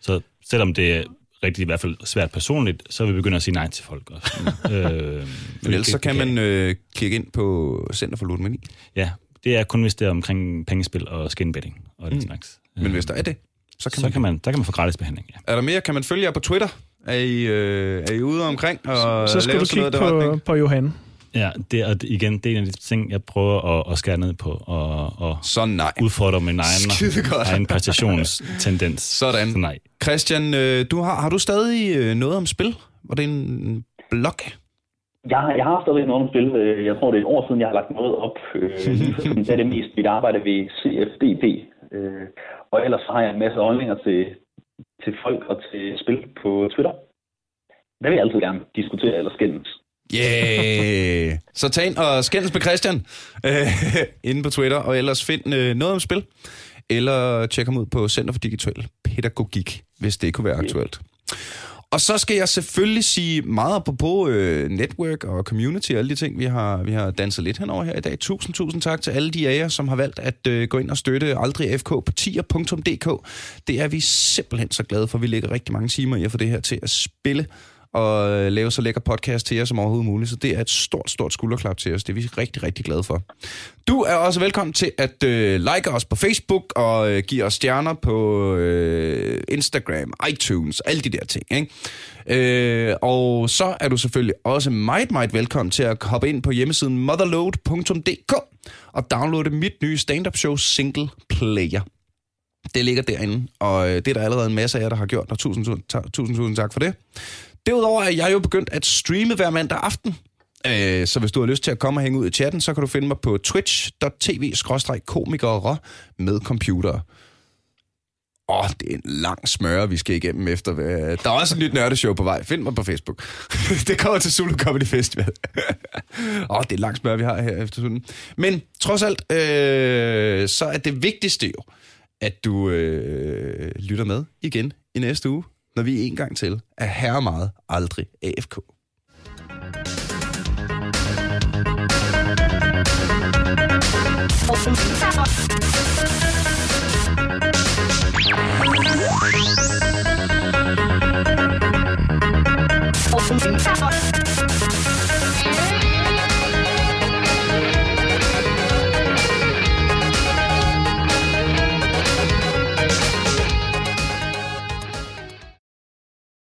Så selvom det er rigtig i hvert fald svært personligt, så vil vi begynde at sige nej til folk også. øh, men ellers så kan man øh, klikke ind på Center for Ludomani. Ja, det er kun hvis det er omkring pengespil og skinbetting og den mm. slags. Men hvis der er det, så kan, så man, kan man, der kan man få gratis behandling, ja. Er der mere? Kan man følge jer på Twitter? Er I, øh, er I ude omkring? Og så skal du kigge på, på Johan. Ja, det er igen det er en af de ting, jeg prøver at, at skære ned på og, og så nej. udfordre min egen, egen præstationstendens. Sådan. Så nej. Christian, øh, du har, har du stadig øh, noget om spil? Var det en blog? Jeg, jeg har stadig noget om spil. Øh, jeg tror, det er et år siden, jeg har lagt noget op. det er det mest mit arbejde ved CFDP. Og ellers har jeg en masse holdninger til, til folk og til spil på Twitter. Det vil jeg altid gerne diskutere eller skændes. Yeah! Så tag ind og skændes med Christian øh, inde på Twitter, og ellers find øh, noget om spil, eller tjek ham ud på Center for Digital Pædagogik, hvis det kunne være aktuelt. Og så skal jeg selvfølgelig sige meget på øh, network og community og alle de ting, vi har, vi har danset lidt henover her i dag. Tusind, tusind tak til alle de af jer, som har valgt at øh, gå ind og støtte Aldrig FK på tier.dk. Det er vi simpelthen så glade for. Vi lægger rigtig mange timer i at få det her til at spille og øh, lave så lækker podcast til jer som overhovedet muligt. Så det er et stort, stort skulderklap til os. Det er vi rigtig, rigtig glade for. Du er også velkommen til at øh, like os på Facebook og øh, give os stjerner på øh, Instagram, iTunes, alle de der ting. Ikke? Øh, og så er du selvfølgelig også meget, meget velkommen til at hoppe ind på hjemmesiden motherload.dk og downloade mit nye stand-up show Single Player. Det ligger derinde, og øh, det er der allerede en masse af jer, der har gjort, og tusind, tusind, tusind, tusind tak for det. Derudover er jeg jo begyndt at streame hver mandag aften. Øh, så hvis du har lyst til at komme og hænge ud i chatten, så kan du finde mig på twitch.tv-komikere med computer. Åh, det er en lang smøre, vi skal igennem efter. Der er også et nyt nørdeshow på vej. Find mig på Facebook. det kommer til Zulu Comedy Festival. Åh, det er en lang smøre, vi har her efter sådan. Men trods alt, øh, så er det vigtigste jo, at du øh, lytter med igen i næste uge når vi en gang til er herre meget aldrig AFK. Oh,